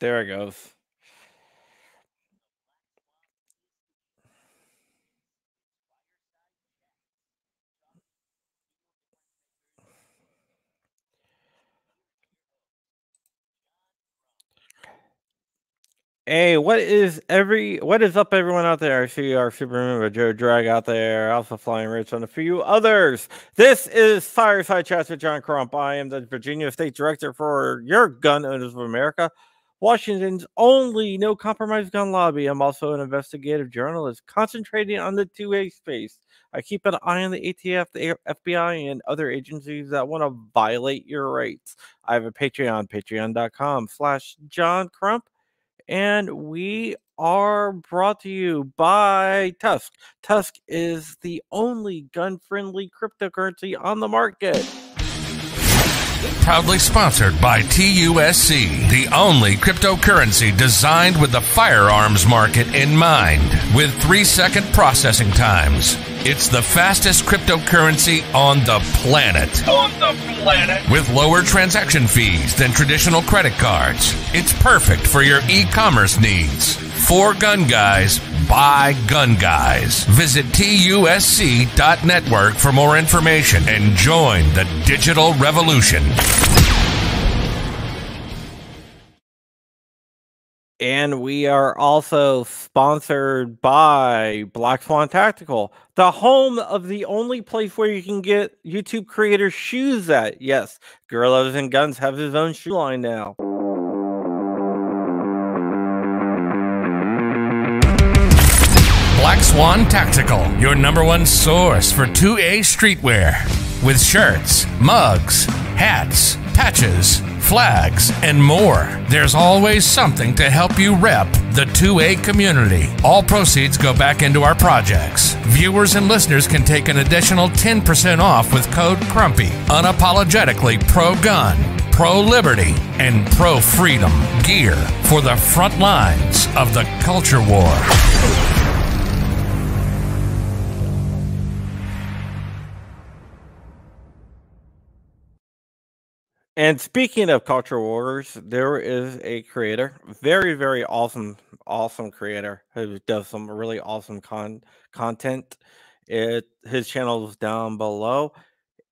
there it goes. Hey, what is every what is up, everyone out there? I see our super member Joe Drag out there, Alpha Flying Rich, and a few others. This is Fireside Chats with John Crump. I am the Virginia State Director for Your Gun Owners of America, Washington's only no compromise gun lobby. I'm also an investigative journalist concentrating on the 2A space. I keep an eye on the ATF, the FBI, and other agencies that want to violate your rights. I have a Patreon, patreon.com slash John Crump and we are brought to you by TUSC. TUSC is the only gun friendly cryptocurrency on the market. Proudly sponsored by TUSC, the only cryptocurrency designed with the firearms market in mind, with three second processing times. It's the fastest cryptocurrency on the planet. On the planet. With lower transaction fees than traditional credit cards. It's perfect for your e commerce needs. For gun guys, by gun guys. Visit TUSC.network for more information and join the digital revolution. And we are also sponsored by Black Swan Tactical, the home of the only place where you can get YouTube creator shoes at. Yes, Gorillas and Guns have his own shoe line now. Black Swan Tactical, your number one source for 2A streetwear. With shirts, mugs, hats, patches, flags, and more. There's always something to help you rep the 2A community. All proceeds go back into our projects. Viewers and listeners can take an additional 10% off with code CRUMPY. Unapologetically pro gun, pro liberty, and pro freedom gear for the front lines of the culture war. And speaking of culture wars, there is a creator, very, very awesome, awesome creator who does some really awesome con- content. It his channel is down below.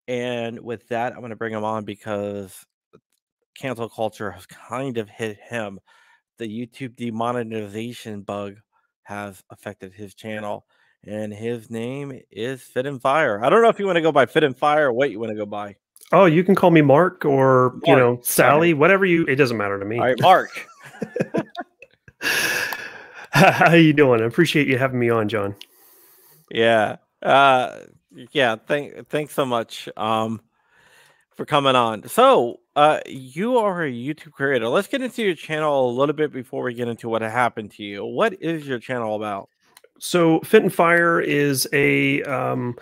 And with that, I'm going to bring him on because cancel culture has kind of hit him. The YouTube demonetization bug has affected his channel, and his name is Fit and Fire. I don't know if you want to go by Fit and Fire or what you want to go by. Oh, you can call me Mark or Mark. you know Sally, whatever you. It doesn't matter to me. All right, Mark. How are you doing? I appreciate you having me on, John. Yeah. Uh yeah, thank thanks so much um for coming on. So, uh you are a YouTube creator. Let's get into your channel a little bit before we get into what happened to you. What is your channel about? So, Fit and Fire is a um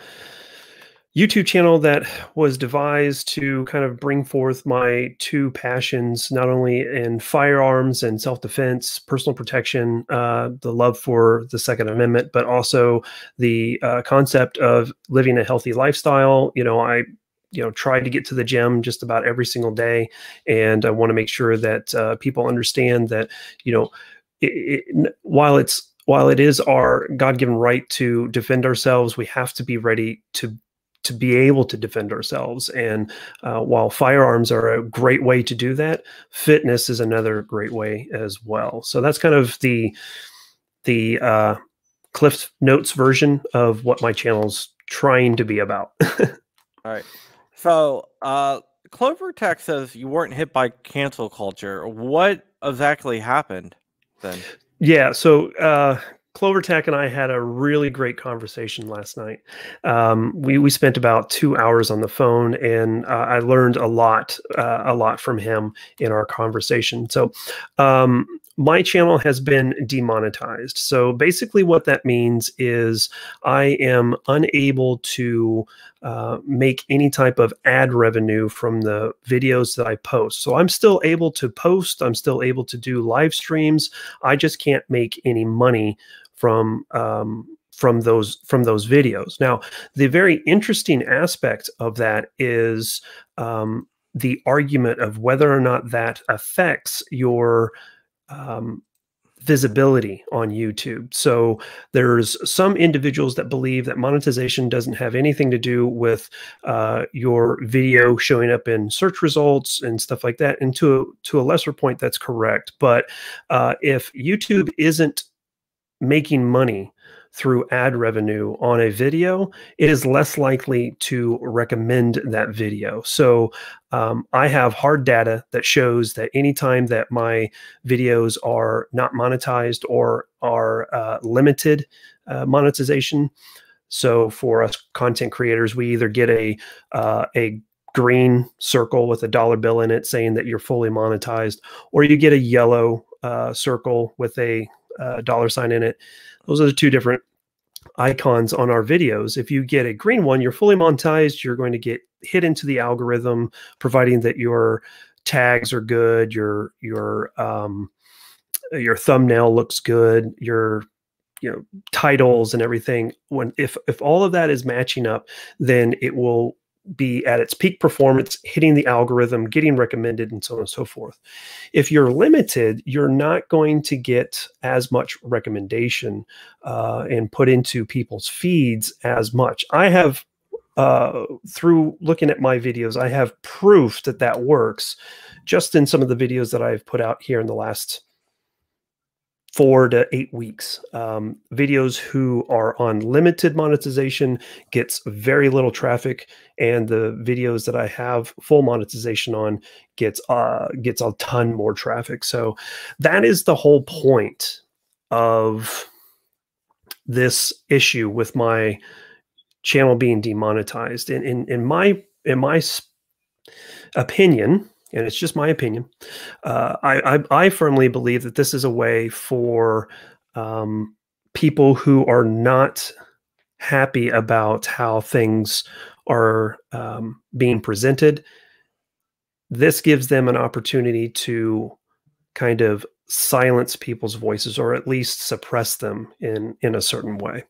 YouTube channel that was devised to kind of bring forth my two passions, not only in firearms and self defense, personal protection, uh, the love for the Second Amendment, but also the uh, concept of living a healthy lifestyle. You know, I you know try to get to the gym just about every single day and i want to make sure that uh, people understand that you know it, it, while it's while it is our god-given right to defend ourselves we have to be ready to to be able to defend ourselves. And uh, while firearms are a great way to do that, fitness is another great way as well. So that's kind of the the uh, Cliff Notes version of what my channel's trying to be about. All right. So uh, CloverTac says you weren't hit by cancel culture. What exactly happened then? Yeah. So uh, CloverTac and I had a really great conversation last night. Um, we we spent about two hours on the phone, and uh, I learned a lot, uh, a lot from him in our conversation. So, um, my channel has been demonetized. So basically, what that means is I am unable to uh, make any type of ad revenue from the videos that I post. So I'm still able to post. I'm still able to do live streams. I just can't make any money from um, from those from those videos. Now, the very interesting aspect of that is um, the argument of whether or not that affects your um, visibility on YouTube. So there's some individuals that believe that monetization doesn't have anything to do with uh, your video showing up in search results and stuff like that. And to to a lesser point, that's correct. But uh, if YouTube isn't making money through ad revenue on a video, it is less likely to recommend that video. So um, I have hard data that shows that anytime that my videos are not monetized or are uh, limited uh, monetization, so for us content creators, we either get a uh, a green circle with a dollar bill in it saying that you're fully monetized, or you get a yellow uh, circle with a uh, dollar sign in it. Those are the two different icons on our videos. If you get a green one, you're fully monetized. You're going to get hit into the algorithm, providing that your tags are good, your your um, your thumbnail looks good, your you know titles and everything. When if if all of that is matching up, then it will be at its peak performance, hitting the algorithm, getting recommended, and so on and so forth. If you're limited, you're not going to get as much recommendation uh, and put into people's feeds as much. I have, uh, through looking at my videos, I have proof that that works just in some of the videos that I've put out here in the last four to eight weeks. Um, videos who are on limited monetization gets very little traffic, and the videos that I have full monetization on gets uh, gets a ton more traffic. So that is the whole point of this issue with my channel being demonetized. In in, in my in my opinion, and it's just my opinion. Uh, I, I, I firmly believe that this is a way for um, people who are not happy about how things are um, being presented. This gives them an opportunity to kind of silence people's voices or at least suppress them in in a certain way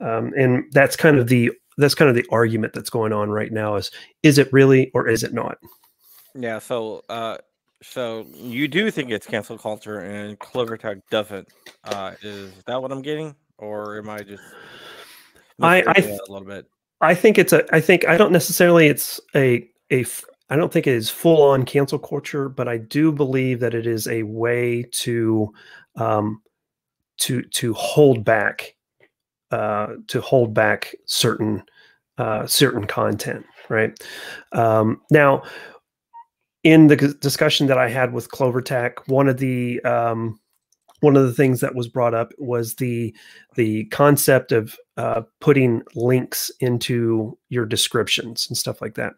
um, and that's kind of the that's kind of the argument that's going on right now is is it really or is it not Yeah, so uh so you do think it's cancel culture and CloverTac doesn't. Uh is that what I'm getting? Or am I just I I, that a little bit? I think it's a I think I don't necessarily it's a a I don't think it is full on cancel culture, but I do believe that it is a way to um to to hold back uh to hold back certain uh certain content, right? Um now in the discussion that I had with CloverTac, one of the um, one of the things that was brought up was the the concept of uh, putting links into your descriptions and stuff like that.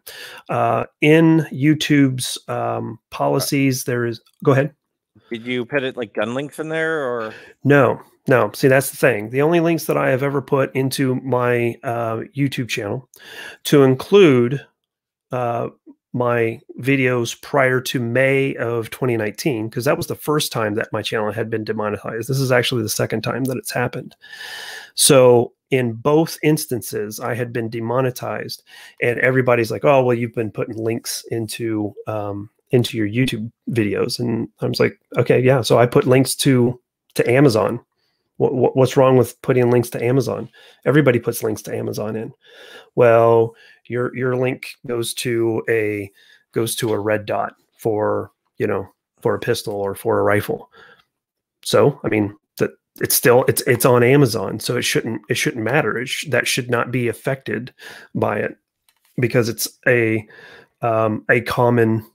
Uh, in YouTube's um, policies, there is. Go ahead. Did you put it like gun links in there or No, no. See, that's the thing. The only links that I have ever put into my uh, YouTube channel to include uh, my videos prior to May of 2019, because that was the first time that my channel had been demonetized. This is actually the second time that it's happened. So, in both instances, I had been demonetized, and everybody's like, "Oh, well, you've been putting links into um, into your YouTube videos," and I was like, "Okay, yeah." So I put links to to Amazon. What, what, what's wrong with putting links to Amazon? Everybody puts links to Amazon in. Well, your your link goes to a goes to a red dot for you know for a pistol or for a rifle. So I mean that it's still it's it's on Amazon, so it shouldn't it shouldn't matter. It sh- that should not be affected by it because it's a um, a common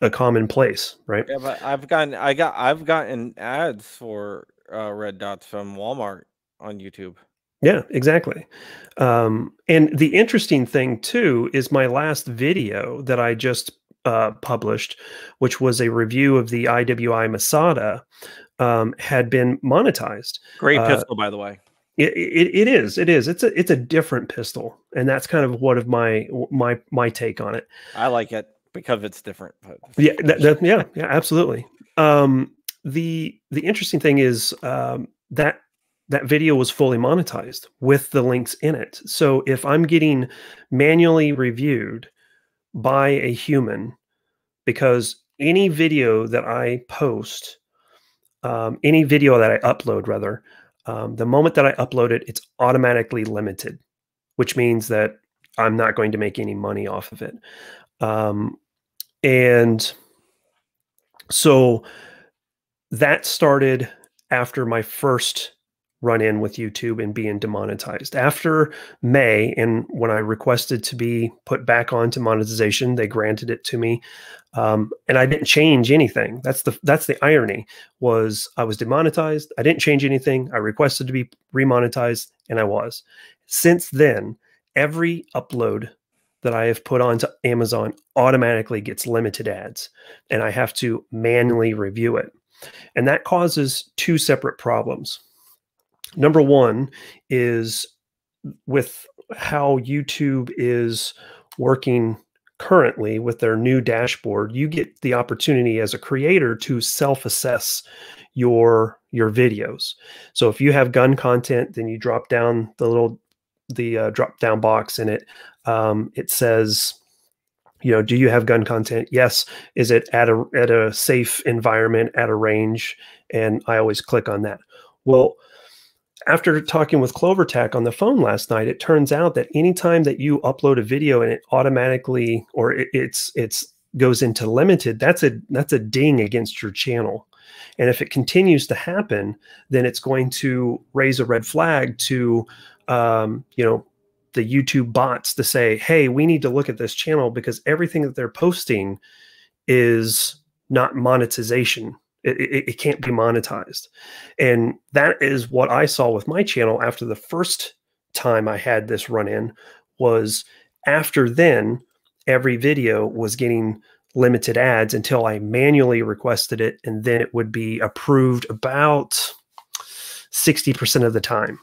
a common place, right? yeah, but I've gotten I got I've gotten ads for uh red dots from Walmart on YouTube. Yeah, exactly. Um, and the interesting thing too is my last video that I just uh, published, which was a review of the IWI Masada, um, had been monetized. Great Uh, pistol, by the way. It, it, it is. It is. It's a it's a different pistol, and that's kind of one of my my my take on it. I like it because it's different. But Yeah, that, that- yeah, yeah, absolutely. Um, the the interesting thing is um, that that video was fully monetized with the links in it. So if I'm getting manually reviewed by a human, because any video that I post um, any video that I upload, rather, um, the moment that I upload it, it's automatically limited, which means that I'm not going to make any money off of it. Um, and so that started after my first run in with YouTube and being demonetized. After May, and when I requested to be put back onto monetization, they granted it to me. Um, and I didn't change anything. That's the that's the irony. Was I was demonetized? I didn't change anything. I requested to be remonetized, and I was. Since then, every upload that I have put onto Amazon automatically gets limited ads, and I have to manually review it. And that causes two separate problems. Number one is with how YouTube is working currently with their new dashboard, you get the opportunity as a creator to self-assess your your videos. So if you have gun content, then you drop down the little the uh, drop down box and it um, it says you know do you have gun content? Yes. Is it at a at a safe environment at a range? and i always click on that. Well after talking with clovertac on the phone last night it turns out that anytime that you upload a video and it automatically or it, it's it's goes into limited that's a that's a ding against your channel and if it continues to happen then it's going to raise a red flag to um, you know the YouTube bots to say, hey, we need to look at this channel because everything that they're posting is not monetization. It, it, it, can't be monetized. And that is what I saw with my channel after the first time I had this run in was after then, every video was getting limited ads until I manually requested it. And then it would be approved about 60% of the time.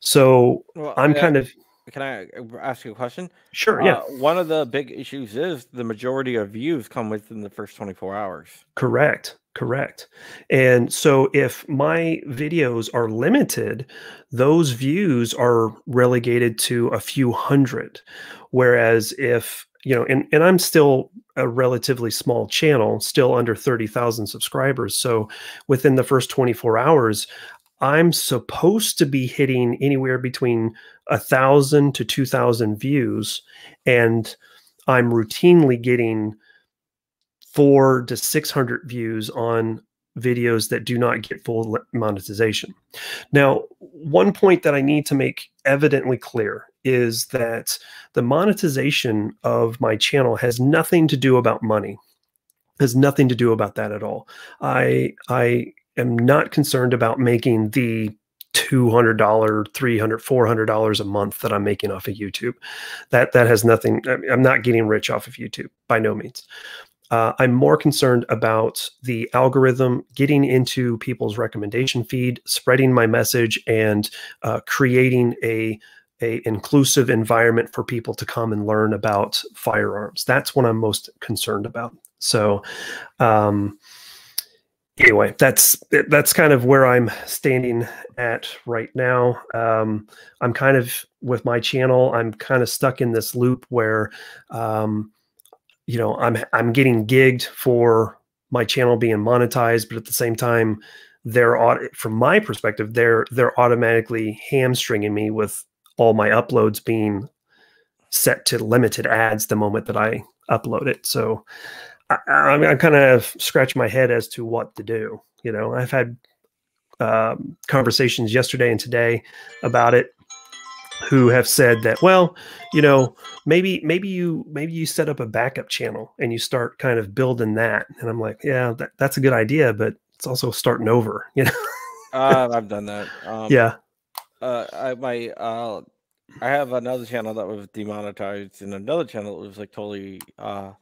So well, I'm kind of can I uh, ask you a question? Sure. Yeah. Uh, one of the big issues is the majority of views come within the first 24 hours. Correct. Correct. And so if my videos are limited, those views are relegated to a few hundred. Whereas if, you know, and, and I'm still a relatively small channel, still under 30,000 subscribers. So within the first 24 hours, I'm supposed to be hitting anywhere between a thousand to two thousand views, and I'm routinely getting four to six hundred views on videos that do not get full monetization. Now, one point that I need to make evidently clear is that the monetization of my channel has nothing to do about money. Has nothing to do about that at all. I I am not concerned about making the $200 $300 $400 a month that i'm making off of youtube that that has nothing i'm not getting rich off of youtube by no means uh, i'm more concerned about the algorithm getting into people's recommendation feed spreading my message and uh, creating a a inclusive environment for people to come and learn about firearms that's what i'm most concerned about so um, anyway, that's that's kind of where I'm standing at right now. Um, I'm kind of with my channel. I'm kind of stuck in this loop where, um, you know, I'm I'm getting gigged for my channel being monetized, but at the same time, they're from my perspective, they're they're automatically hamstringing me with all my uploads being set to limited ads the moment that I upload it. So I, I, I kind of scratch my head as to what to do. You know, I've had um, conversations yesterday and today about it who have said that well you know maybe maybe you maybe you set up a backup channel and you start kind of building that and i'm like yeah that, that's a good idea but it's also starting over you know uh, i've done that um, yeah uh, I, my uh, i have another channel that was demonetized and another channel that was like totally uh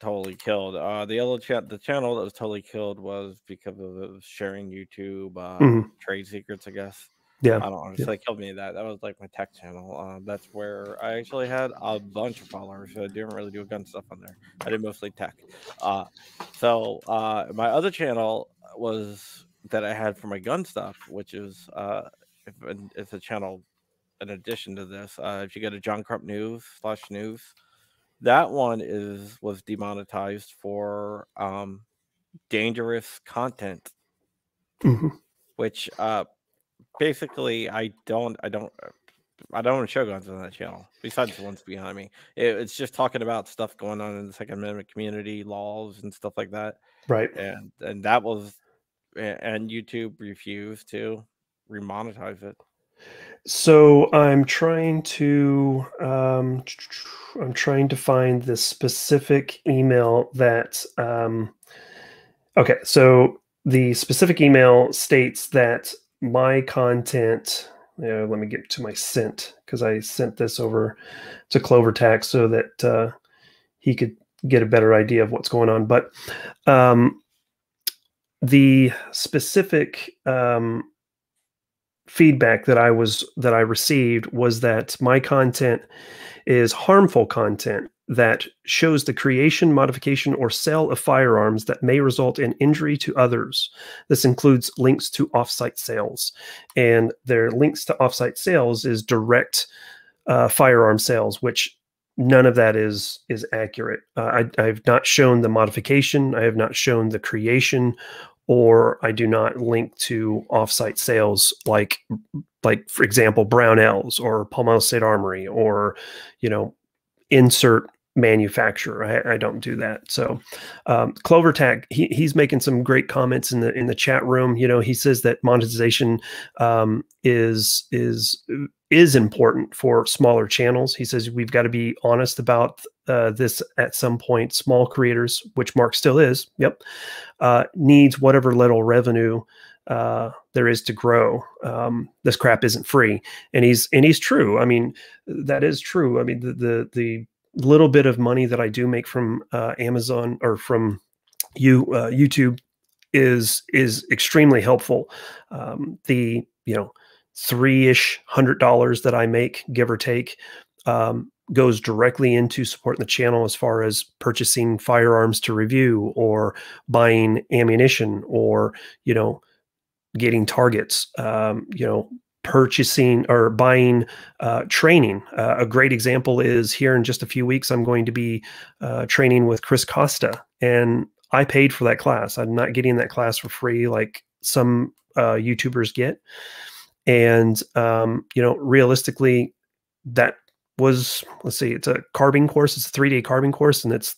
totally killed. Uh, the other chat, the channel that was totally killed was because of sharing YouTube uh, mm-hmm. trade secrets, I guess. Yeah, I don't know. It's yeah. like me that. That was like my tech channel. Uh, that's where I actually had a bunch of followers. So I didn't really do gun stuff on there. I did mostly tech. Uh, so uh, my other channel was that I had for my gun stuff, which is uh, if, it's a channel in addition to this. Uh, if you go to John Crump News slash news, that one is was demonetized for um, dangerous content hmm which uh basically I don't I don't I don't show guns on that channel besides the ones behind me. It, it's just talking about stuff going on in the Second Amendment community, laws and stuff like that. Right. And and that was and YouTube refused to remonetize it. So I'm trying to um, I'm trying to find the specific email that um, okay. So the specific email states that my content. Yeah, let me get to my sent because I sent this over to CloverTac so that uh, he could get a better idea of what's going on. But um, the specific um, feedback that I was that I received was that my content is harmful content that shows the creation, modification, or sale of firearms that may result in injury to others. This includes links to offsite sales, and their links to offsite sales is direct uh, firearm sales, which none of that is is accurate. Uh, I, have not shown the modification. I have not shown the creation or I do not link to offsite sales like like for example Brownells or Palmetto State Armory or you know insert manufacturer. I, I don't do that. So um, CloverTac he, he's making some great comments in the in the chat room. You know he says that monetization um, is is is important for smaller channels. He says we've got to be honest about uh, this at some point. Small creators, which Mark still is, yep, uh, needs whatever little revenue uh, there is to grow. Um, this crap isn't free, and he's and he's true. I mean, that is true. I mean, the the, the little bit of money that I do make from uh, Amazon or from you uh, YouTube is is extremely helpful. Um, the you know three ish hundred dollars that I make, give or take, um, goes directly into supporting the channel as far as purchasing firearms to review or buying ammunition or you know getting targets um, you know purchasing or buying uh, training. Uh, a great example is here in just a few weeks i'm going to be uh, training with chris costa and i paid for that class. I'm not getting that class for free like some uh, youtubers get. And um, you know realistically that was let's see it's a carbine course it's a three day carbine course and it's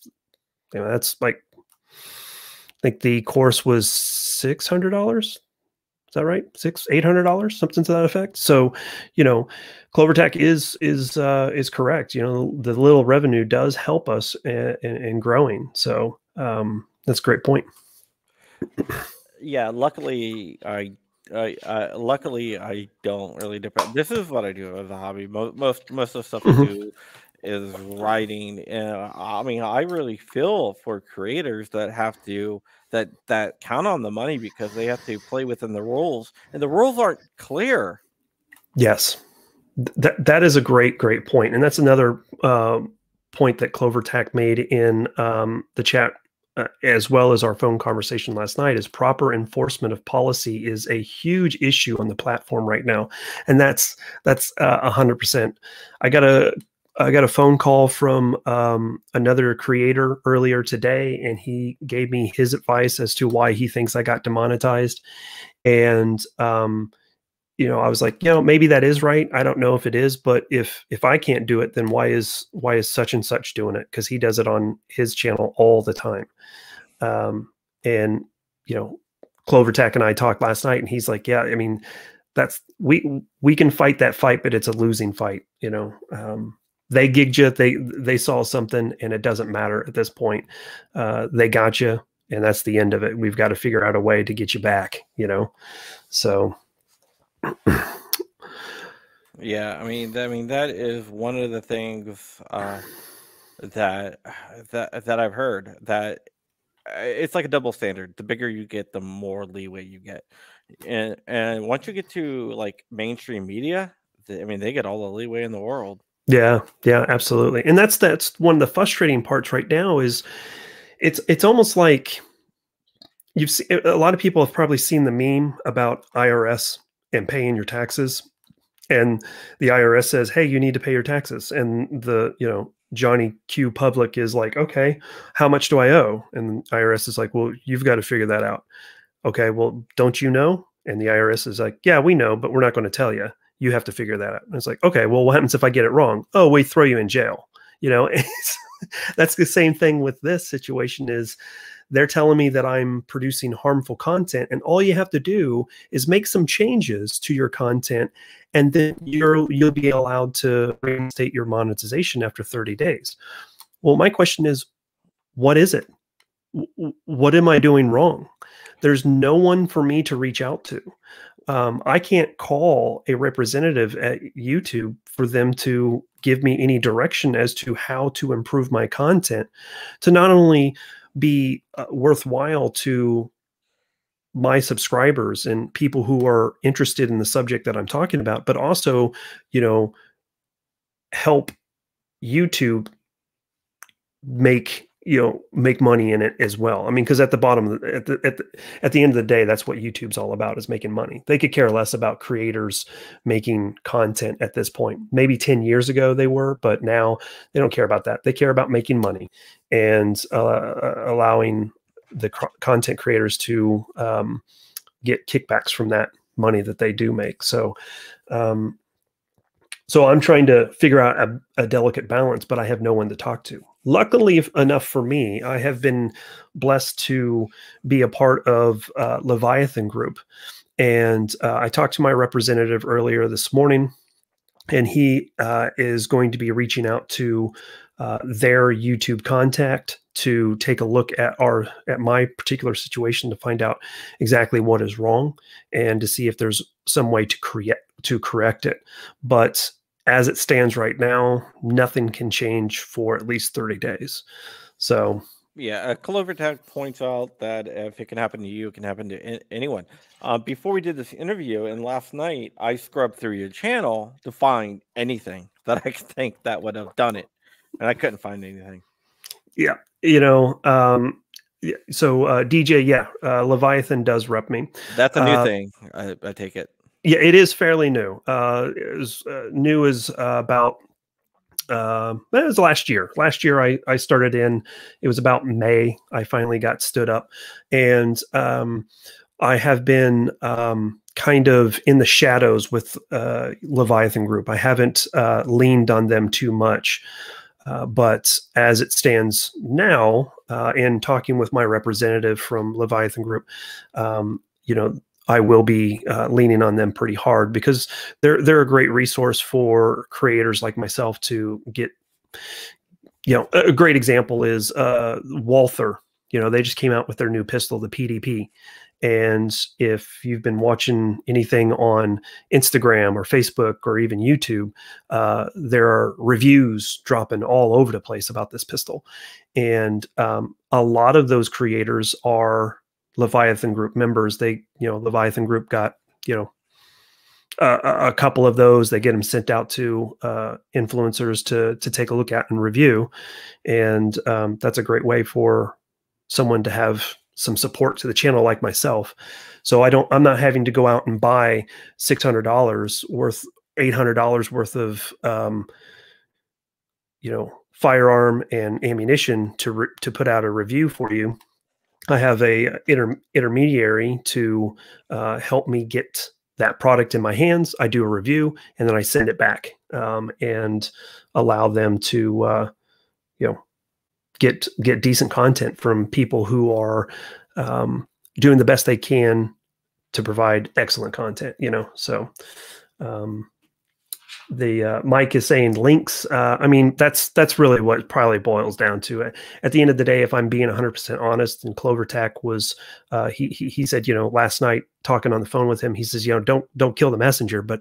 you know that's like i think the course was six hundred dollars is that right six eight hundred dollars something to that effect so you know clovertac is is uh is correct you know the little revenue does help us in, in, in growing so um that's a great point Yeah, luckily I I, I luckily I don't really depend. This is what I do as a hobby. Most most most of the stuff I Mhm. do is writing. And I mean, I really feel for creators that have to that that count on the money because they have to play within the rules, and the rules aren't clear. Yes, that that is a great great point, and that's another uh, point that CloverTac made in um, the chat, uh, as well as our phone conversation last night. Is proper enforcement of policy is a huge issue on the platform right now, and that's that's uh, a hundred percent. I got a I got a phone call from um, another creator earlier today, and he gave me his advice as to why he thinks I got demonetized, and um, you know i was like you know maybe that is right. I don't know if it is but if if i can't do it then why is why is such and such doing it? Because he does it on his channel all the time. Um and you know clovertac and i talked last night and he's like yeah i mean that's we we can fight that fight but it's a losing fight you know um they gigged you they they saw something and it doesn't matter at this point uh they got you and that's the end of it we've got to figure out a way to get you back you know so Yeah, I mean, I mean that is one of the things uh, that that that I've heard that uh, it's like a double standard. The bigger you get, the more leeway you get, and and once you get to like mainstream media, I mean, they get all the leeway in the world. Yeah, yeah, absolutely. And that's that's one of the frustrating parts right now is it's it's almost like you've seen a lot of people have probably seen the meme about IRS and paying your taxes and the IRS says, "Hey, you need to pay your taxes." And the, you know, Johnny Q public is like, "Okay, how much do I owe?" And the IRS is like, "Well, you've got to figure that out." Okay, well, don't you know? And the IRS is like, yeah, we know, but we're not going to tell you. You have to figure that out. And it's like, okay, well, what happens if I get it wrong? Oh, we throw you in jail. You know, that's the same thing with this situation is they're telling me that I'm producing harmful content and all you have to do is make some changes to your content and then you're you'll be allowed to reinstate your monetization after 30 days. Well, my question is what is it? what am I doing wrong? There's no one for me to reach out to. Um, I can't call a representative at YouTube for them to give me any direction as to how to improve my content to not only be uh, worthwhile to my subscribers and people who are interested in the subject that I'm talking about, but also, you know, help YouTube make you know make money in it as well. I mean because at the bottom at the, at the at the end of the day that's what youtube's all about is making money. They could care less about creators making content at this point. Maybe 10 years ago they were but now they don't care about that. They care about making money and uh, allowing the content creators to um, get kickbacks from that money that they do make. So um, so i'm trying to figure out a, a delicate balance but i have no one to talk to luckily enough for me, I have been blessed to be a part of uh, Leviathan Group. And uh, I talked to my representative earlier this morning, and he uh, is going to be reaching out to uh, their YouTube contact to take a look at our at my particular situation to find out exactly what is wrong and to see if there's some way to create to correct it. But as it stands right now, nothing can change for at least 30 days. So, yeah, uh, CloverTac points out that if it can happen to you, it can happen to anyone. Uh, before we did this interview and last night, I scrubbed through your channel to find anything that I could think that would have done it, and I couldn't find anything. Yeah, you know, um, so uh, DJ, yeah, uh, Leviathan does rep me. That's a new uh, thing. I, I, take it. Yeah, it is fairly new. Uh, uh, new is uh, about uh, it was last year. Last year, I I started in. It was about May. I finally got stood up, and um, I have been um, kind of in the shadows with uh, Leviathan Group. I haven't uh, leaned on them too much. Uh, but as it stands now, uh, in talking with my representative from Leviathan Group, um, you know, I will be uh, leaning on them pretty hard because they're they're a great resource for creators like myself to get. You know, a great example is uh, Walther. You know, they just came out with their new pistol, the PDP. And if you've been watching anything on Instagram or Facebook or even YouTube, uh, there are reviews dropping all over the place about this pistol. And um, a lot of those creators are Leviathan Group members. They, you know, Leviathan Group got, you know, a, a couple of those. They get them sent out to uh, influencers to to take a look at and review, and um, that's a great way for someone to have some support to the channel like myself. So I don't, I'm not having to go out and buy six hundred dollars worth, eight hundred dollars worth of, um, you know, firearm and ammunition to to put out a review for you I have a inter, intermediary to uh, help me get that product in my hands. I do a review and then I send it back um, and allow them to, uh, you know, get get decent content from people who are um, doing the best they can to provide excellent content. You know, so um, the uh, Mike is saying links. Uh, I mean, that's that's really what probably boils down to. At the end of the day, if I'm being 100% honest, and CloverTac was, uh, he, he he said, you know, last night talking on the phone with him, he says, you know, don't don't kill the messenger. But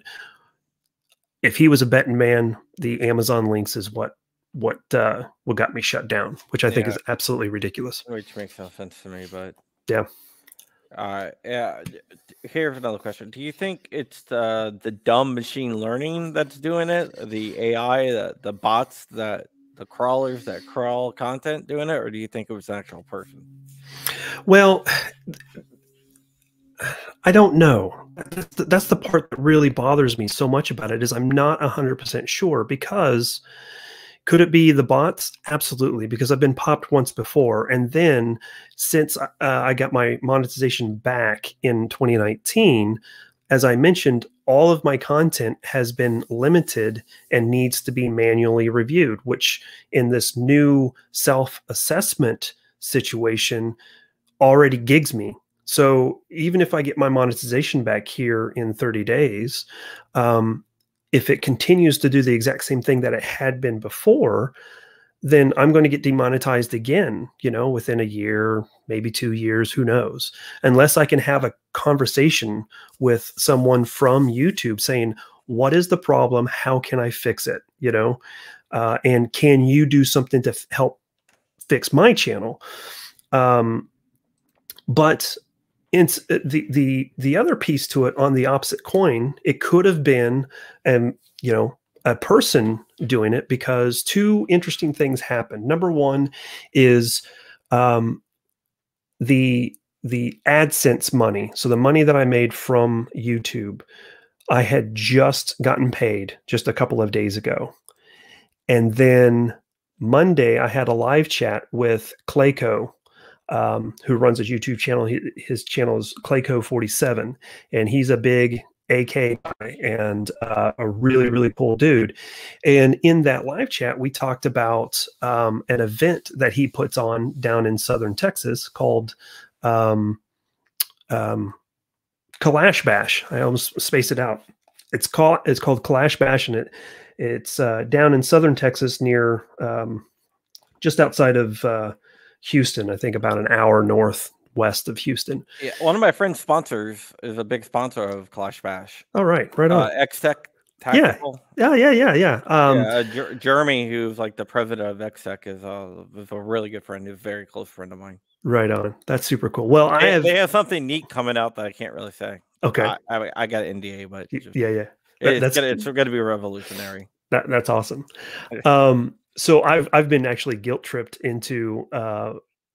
if he was a betting man, the Amazon links is what what uh, what got me shut down, which I yeah. think is absolutely ridiculous. Which makes no sense to me, but yeah. Uh, yeah. Here's another question: Do you think it's the the dumb machine learning that's doing it, the AI, the the bots that the crawlers that crawl content doing it, or do you think it was an actual person? Well, I don't know. That's the, that's the part that really bothers me so much about it is I'm not 100% sure because Could it be the bots? Absolutely, because I've been popped once before. And then since uh, I got my monetization back in 2019, as I mentioned, all of my content has been limited and needs to be manually reviewed, which in this new self assessment situation already gigs me. So even if I get my monetization back here in 30 days, um, if it continues to do the exact same thing that it had been before, then I'm going to get demonetized again, you know, within a year, maybe two years, who knows? Unless I can have a conversation with someone from YouTube saying, what is the problem? How can I fix it? You know, uh, and can you do something to help fix my channel? Um, but in uh, the the the other piece to it on the opposite coin, it could have been, and you know, a person doing it because two interesting things happen. Number one is um, the the AdSense money. So the money that I made from YouTube, I had just gotten paid just a couple of days ago, and then Monday I had a live chat with Clayco. Um, who runs his YouTube channel? his channel is Clayco47, and he's a big AK guy and uh, a really, really cool dude. And in that live chat, we talked about um, an event that he puts on down in southern Texas called um, um, Kalash Bash. I almost spaced it out. It's called it's called Kalash Bash, and it it's uh, down in southern Texas near um, just outside of uh, Houston. I think about an hour north west of Houston. Yeah, one of my friends' sponsors is a big sponsor of Kalash Bash. All right, right on. Uh, X-Tech Tactical. Yeah, yeah, yeah, yeah, yeah. Um, yeah uh, Jeremy, who's like the president of X-Tech, is, uh, is a really good friend. He's a very close friend of mine. Right on. That's super cool. Well, they, I have they have something neat coming out that I can't really say. Okay. I, I, I got an NDA, but just, yeah, yeah. That, it's, that's, gonna, it's gonna be revolutionary. That, that's awesome. Um, so I've I've been actually guilt tripped into uh,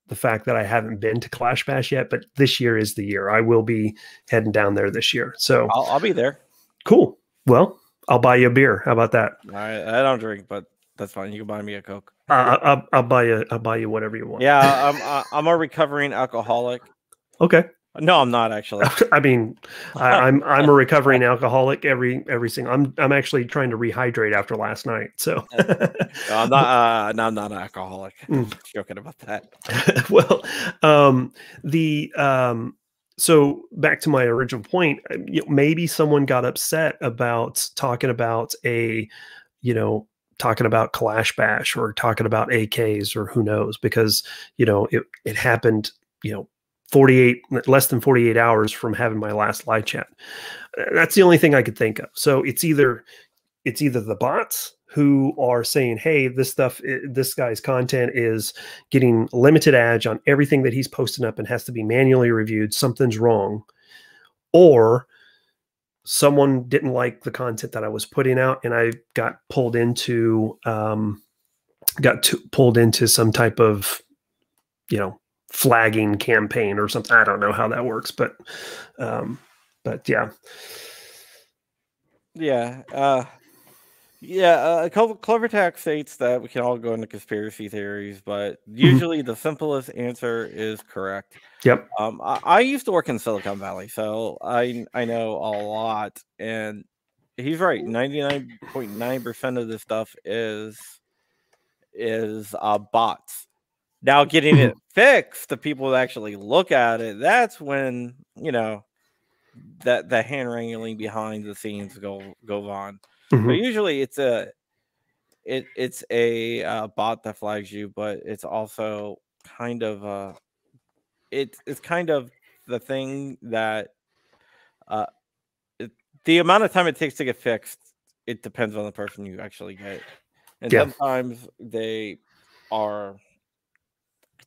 the fact that I haven't been to Kalash Bash yet, but this year is the year. I will be heading down there this year. So I'll, I'll be there. Cool. Well, I'll buy you a beer. How about that? I, I don't drink, but that's fine. You can buy me a Coke. Uh, I'll, I'll buy you. I'll buy you whatever you want. Yeah, I'm I'm a recovering alcoholic. Okay. No, I'm not actually. I mean, I, am I'm, I'm a recovering alcoholic. Every every single. I'm I'm actually trying to rehydrate after last night. So no, I'm not. Uh, no, I'm not an alcoholic. Mm. Joking about that. well, um, the um, so back to my original point. Uh, you know, maybe someone got upset about talking about a, you know, talking about Kalash Bash or talking about AKs or who knows because you know it it happened you know 48 less than 48 hours from having my last live chat. That's the only thing i could think of. So it's either it's either the bots who are saying hey this stuff this guy's content is getting limited ads on everything that he's posting up and has to be manually reviewed something's wrong or someone didn't like the content that i was putting out and i got pulled into um, got to, pulled into some type of you know flagging campaign or something. I don't know how that works, but um, but yeah. Yeah. Uh, yeah. Uh, CloverTac states that we can all go into conspiracy theories, but mm-hmm. usually mm-hmm. the simplest answer is correct. Yep. Um, I, I, used to work in Silicon Valley, so I I know a lot, and he's right. Ninety nine point nine percent of this stuff is is uh, bots. Now getting it fixed, the people that actually look at it, that's when you know that the hand wrangling behind the scenes go go on. Mm-hmm. But usually it's a it it's a uh, bot that flags you, but it's also kind of uh it, it's kind of the thing that uh it, the amount of time it takes to get fixed it depends on the person you actually get and yeah. sometimes they are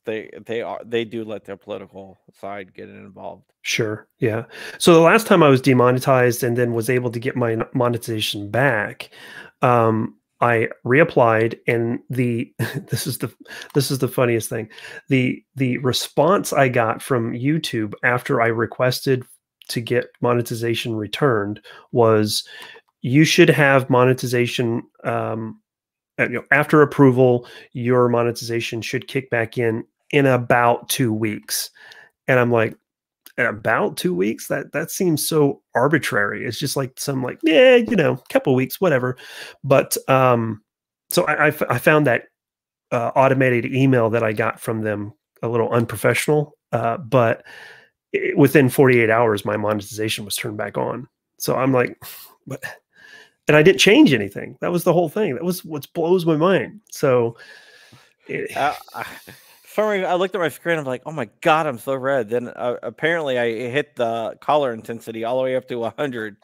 they they are they do let their political side get involved. Sure. Yeah. So the last time I was demonetized and then was able to get my monetization back, um, I reapplied and the this is the this is the funniest thing. The the response I got from YouTube after I requested to get monetization returned was you should have monetization um, you know, after approval, your monetization should kick back in in about two weeks. And I'm like, about two weeks? That that seems so arbitrary. It's just like some like, yeah, you know, couple weeks, whatever. But um, so I, I, found that uh, automated email that I got from them a little unprofessional. Uh, but it, within 48 hours, my monetization was turned back on. So I'm like, but and I didn't change anything. That was the whole thing. That was what blows my mind. So. It, uh, for I looked at my screen. I'm like, oh my god, I'm so red. Then uh, apparently, I hit the color intensity all the way up to 100.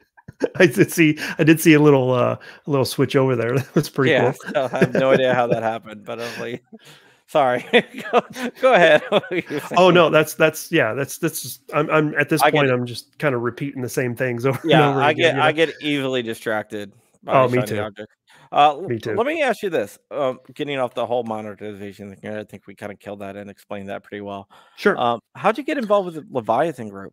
I did see. I did see a little, uh, a little switch over there. That was pretty yeah, cool. I have no idea how that happened, but I was like, sorry. go, go, ahead. oh no, that's that's yeah, that's that's. I'm I'm at this I point. Get, I'm just kind of repeating the same things over. Yeah, over I again, get? I get easily distracted. oh, me too. Object. Uh, Me too. Let me ask you this: um, getting off the whole monetization thing, I think we kind of killed that and explained that pretty well. Sure. Um, how'd you get involved with the Leviathan Group?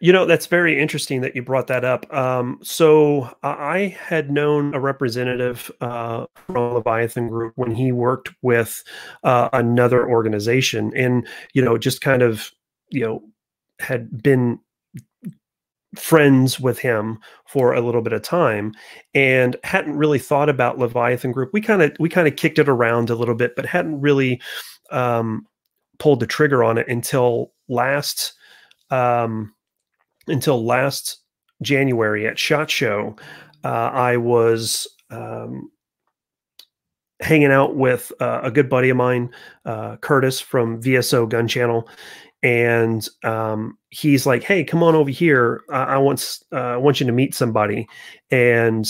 You know, that's very interesting that you brought that up. Um, so I had known a representative uh, from Leviathan Group when he worked with uh, another organization, and you know, just kind of you know had been friends with him for a little bit of time and hadn't really thought about Leviathan Group. We kind of we kind of kicked it around a little bit, but hadn't really um, pulled the trigger on it until last um, until last January at Shot Show. Uh, I was um, hanging out with uh, a good buddy of mine, uh, Curtis from VSO Gun Channel, and um, he's like, "Hey, come on over here. I, I want uh, I want you to meet somebody." And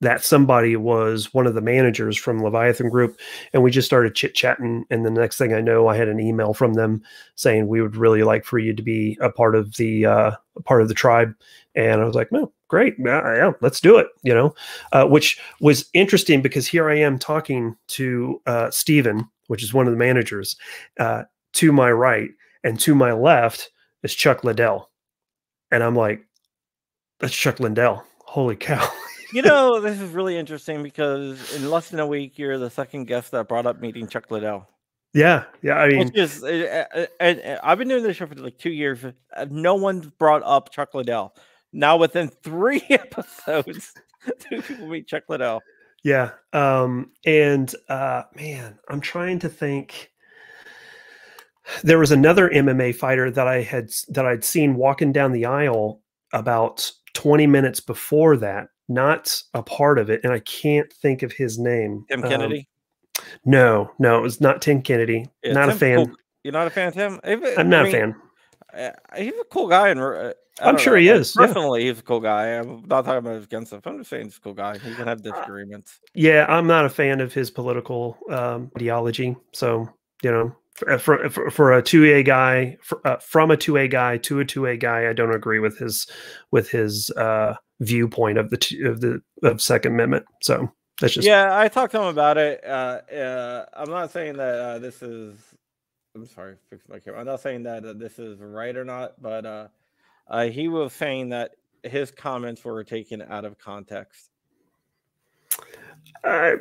that somebody was one of the managers from Leviathan Group, and we just started chit chatting. And the next thing I know, I had an email from them saying we would really like for you to be a part of the uh, part of the tribe. And I was like, "No, great, yeah, yeah let's do it." You know, uh, which was interesting because here I am talking to uh, Stephen, which is one of the managers, uh, to my right, and to my left is Chuck Liddell. And I'm like, that's Chuck Liddell. Holy cow. you know, this is really interesting because in less than a week, you're the second guest that brought up meeting Chuck Liddell. Yeah, yeah. I mean, just, uh, uh, I've been doing this show for like two years. No one's brought up Chuck Liddell. Now, within three episodes, two people meet Chuck Liddell. Yeah. Um, and uh, man, I'm trying to think there was another MMA fighter that I had that I'd seen walking down the aisle about 20 minutes before that, not a part of it, and I can't think of his name. Tim um, Kennedy. Um, no, no, it was not Tim Kennedy. Yeah, not Tim, a fan. Cool. You're not a fan of Tim? I'm not mean, a fan. Uh, he's a cool guy, and uh, I'm sure know, he is. Personally, yeah. he's a cool guy. I'm not talking about against him. I'm just saying he's a cool guy. He can have uh, disagreements. Uh, yeah, I'm not a fan of his political um, ideology. So you know, for, for, for a 2A guy for, uh, from a 2A guy to a 2A guy I don't agree with his with his uh, viewpoint of the two, of the of second amendment so that's just Yeah, I talked to him about it uh, uh I'm not saying that uh, this is I'm sorry, fix my camera. I'm not saying that this is right or not, but uh, uh, he was saying that his comments were taken out of context. Uh,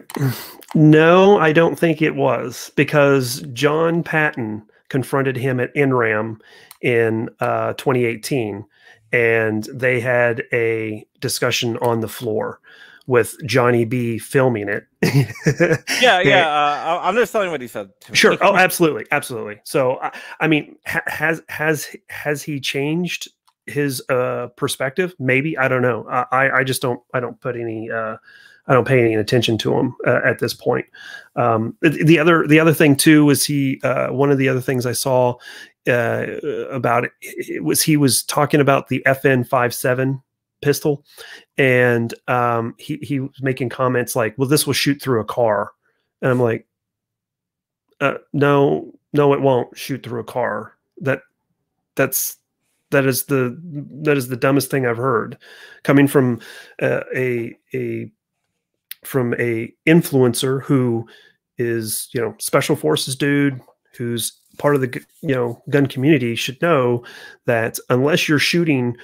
no, I don't think it was because John Patton confronted him at NRAM in uh, 2018, and they had a discussion on the floor with Johnny B filming it. yeah, yeah. Uh, I'm just telling what he said. Sure. Oh, absolutely, absolutely. So, I, I mean, ha- has has has he changed his uh, perspective? Maybe I don't know. I I just don't I don't put any. Uh, I don't pay any attention to him uh, at this point. Um, the other the other thing too was he uh, one of the other things I saw uh, about it, was he was talking about the FN 57 pistol, and um, he he was making comments like, "Well, this will shoot through a car," and I'm like, uh, "No, no, it won't shoot through a car. That that's that is the that is the dumbest thing I've heard, coming from uh, a a from a influencer who is you know special forces dude who's part of the you know gun community should know that unless you're shooting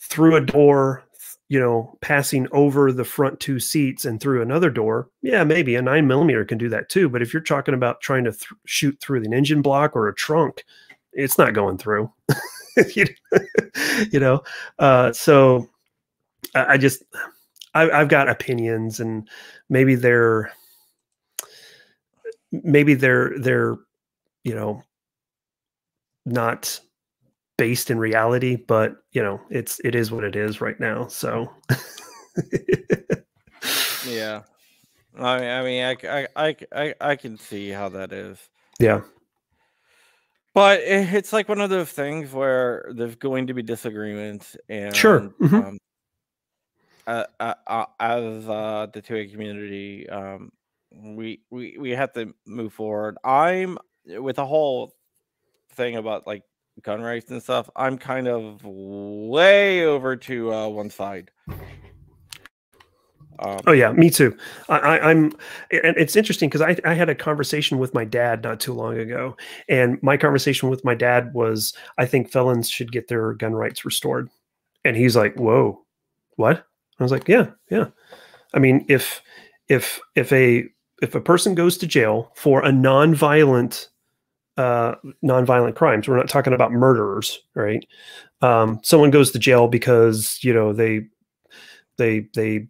through a door you know, passing over the front two seats and through another door, yeah, maybe a nine millimeter can do that too. But if you're talking about trying to th- shoot through an engine block or a trunk, it's not going through. you know, uh, so I, I just I, I've got opinions, and maybe they're maybe they're they're you know not based in reality, but you know, it's it is what it is right now. So yeah. I mean, I mean, I, I, I, I can see how that is. Yeah. But it's like one of those things where there's going to be disagreements, and sure, mm-hmm. um, uh, uh, uh, as uh, the 2A community, um, we we we have to move forward. I'm with the whole thing about like gun rights and stuff, I'm kind of way over to uh, one side. Um, oh yeah, me too. I, am and it's interesting because I, I had a conversation with my dad not too long ago, and my conversation with my dad was, I think felons should get their gun rights restored, and he's like, "Whoa, what?" I was like, "Yeah, yeah." I mean, if if if a if a person goes to jail for a non-violent uh, nonviolent crimes. We're not talking about murderers, right? Um, someone goes to jail because you know they they they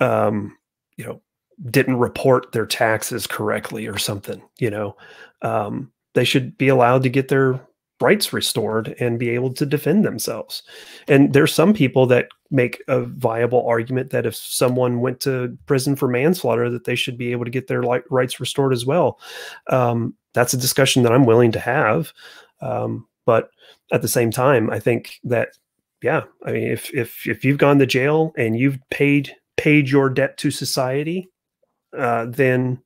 um, you know didn't report their taxes correctly or something. You know, um, they should be allowed to get their rights restored and be able to defend themselves. And there's some people that make a viable argument that if someone went to prison for manslaughter, that they should be able to get their rights restored as well. Um, that's a discussion that I'm willing to have. Um, but at the same time, I think that yeah, I mean, if if if you've gone to jail and you've paid paid your debt to society, uh, then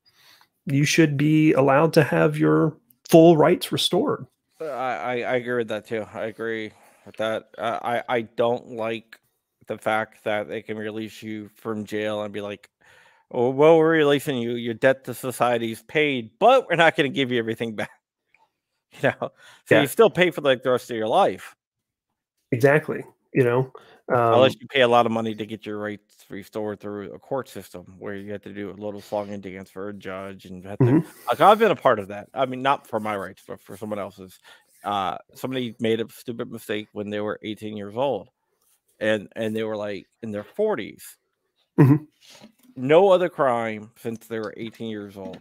you should be allowed to have your full rights restored. I, I, I agree with that too. I agree with that. Uh, I I don't like the fact that they can release you from jail and be like, "Oh, well, we're releasing you. Your debt to society is paid, but we're not going to give you everything back." You know, so yeah. you still pay for like the rest of your life. Exactly. You know, um, unless you pay a lot of money to get your rights restored through a court system where you have to do a little song and dance for a judge and have mm-hmm. like I've been a part of that. I mean, not for my rights, but for someone else's. Uh, somebody made a stupid mistake when they were 18 years old, and and they were like in their 40s. Mm-hmm. No other crime since they were 18 years old,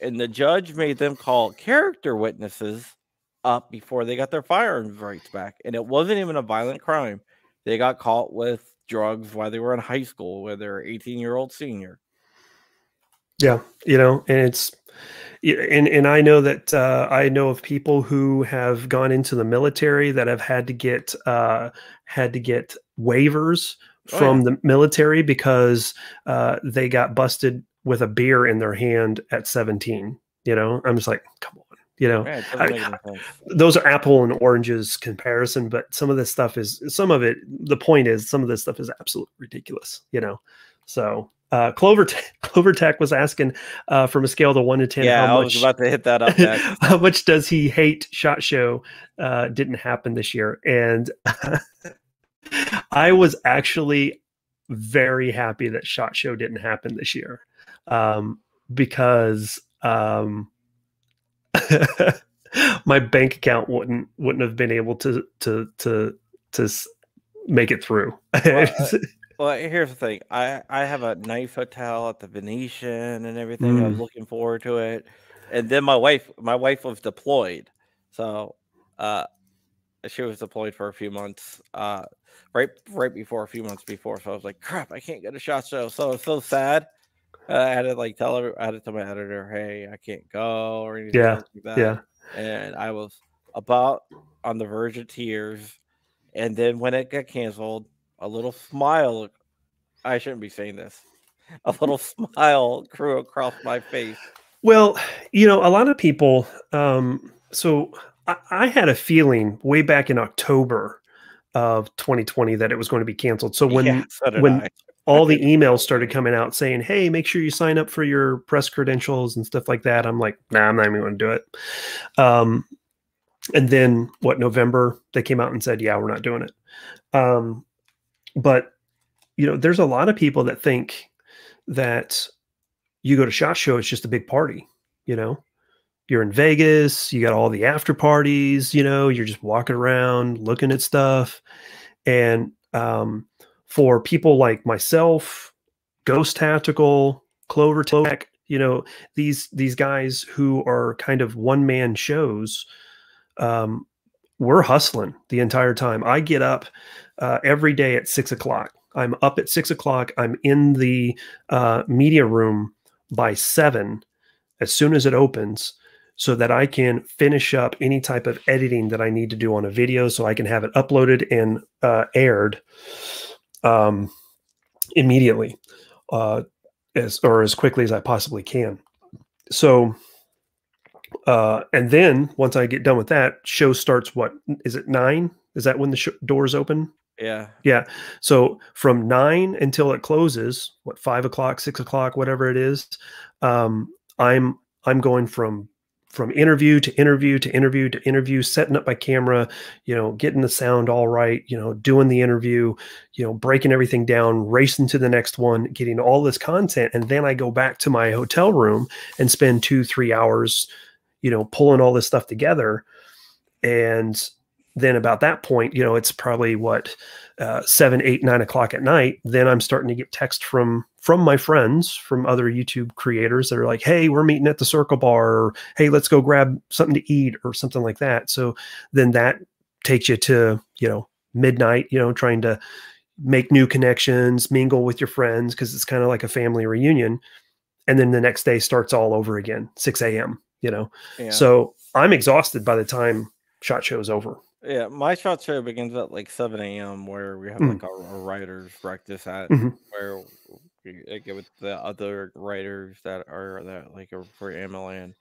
and the judge made them call character witnesses up before they got their firearms rights back, and it wasn't even a violent crime. They got caught with drugs while they were in high school, where they're 18 year old senior. Yeah, you know, and it's and and I know that uh, I know of people who have gone into the military that have had to get uh, had to get waivers oh, from yeah. the military because uh, they got busted with a beer in their hand at 17. You know, I'm just like, come on, you know, yeah, I, those are apple and oranges comparison, but some of this stuff is some of it. The point is, some of this stuff is absolutely ridiculous. You know, so uh, Clover CloverTac was asking uh, from a scale to one to ten. Yeah, how I was about to hit that up. how much does he hate Shot Show? Uh, didn't happen this year, and I was actually very happy that Shot Show didn't happen this year um, because um, my bank account wouldn't wouldn't have been able to to to to make it through. well, uh, well, here's the thing. I I have a nice hotel at the Venetian and everything. Mm. I'm looking forward to it. And then my wife my wife was deployed. So uh she was deployed for a few months. Uh right right before a few months before. So I was like, crap, I can't get a shot show. So it's so sad. Uh, I had to like tell her, I had to tell my editor, hey, I can't go or anything yeah, like that. Yeah. And I was about on the verge of tears. And then when it got canceled, a little smile. I shouldn't be saying this. A little smile grew across my face. Well, you know, a lot of people. Um, so I, I had a feeling way back in October of 2020 that it was going to be canceled. So when yeah, so when I all the emails started coming out saying, "Hey, make sure you sign up for your press credentials and stuff like that." I'm like, "Nah, I'm not even going to do it." Um, and then what? November they came out and said, "Yeah, we're not doing it." Um, but you know, there's a lot of people that think that you go to shot show, it's just a big party, you know. You're in Vegas, you got all the after parties, you know, you're just walking around looking at stuff. And um, for people like myself, Ghost Tactical, CloverTac, you know, these these guys who are kind of one man shows, um, we're hustling the entire time. I get up uh, every day at six o'clock. I'm up at six o'clock. I'm in the uh, media room by seven as soon as it opens so that I can finish up any type of editing that I need to do on a video so I can have it uploaded and uh, aired um, immediately uh, as or as quickly as I possibly can. So, uh, and then once I get done with that, show starts. What is it? Nine? Is that when the doors open? Yeah. Yeah. So from nine until it closes, what five o'clock, six o'clock, whatever it is, um, I'm I'm going from from interview to interview to interview to interview, setting up my camera, you know, getting the sound all right, you know, doing the interview, you know, breaking everything down, racing to the next one, getting all this content, and then I go back to my hotel room and spend two, three hours, you know, pulling all this stuff together, and then about that point, you know, it's probably what uh, seven, eight, nine o'clock at night. Then I'm starting to get text from from my friends, from other YouTube creators that are like, "Hey, we're meeting at the Circle Bar," or "Hey, let's go grab something to eat," or something like that. So then that takes you to you know midnight. You know, trying to make new connections, mingle with your friends because it's kind of like a family reunion. And then the next day starts all over again, 6 a.m. You know, yeah. so I'm exhausted by the time shot show is over. Yeah, my shot show begins at like 7 a.m. where we have mm. like a, a writer's breakfast at mm-hmm. where we get with the other writers that are that like are for MLN.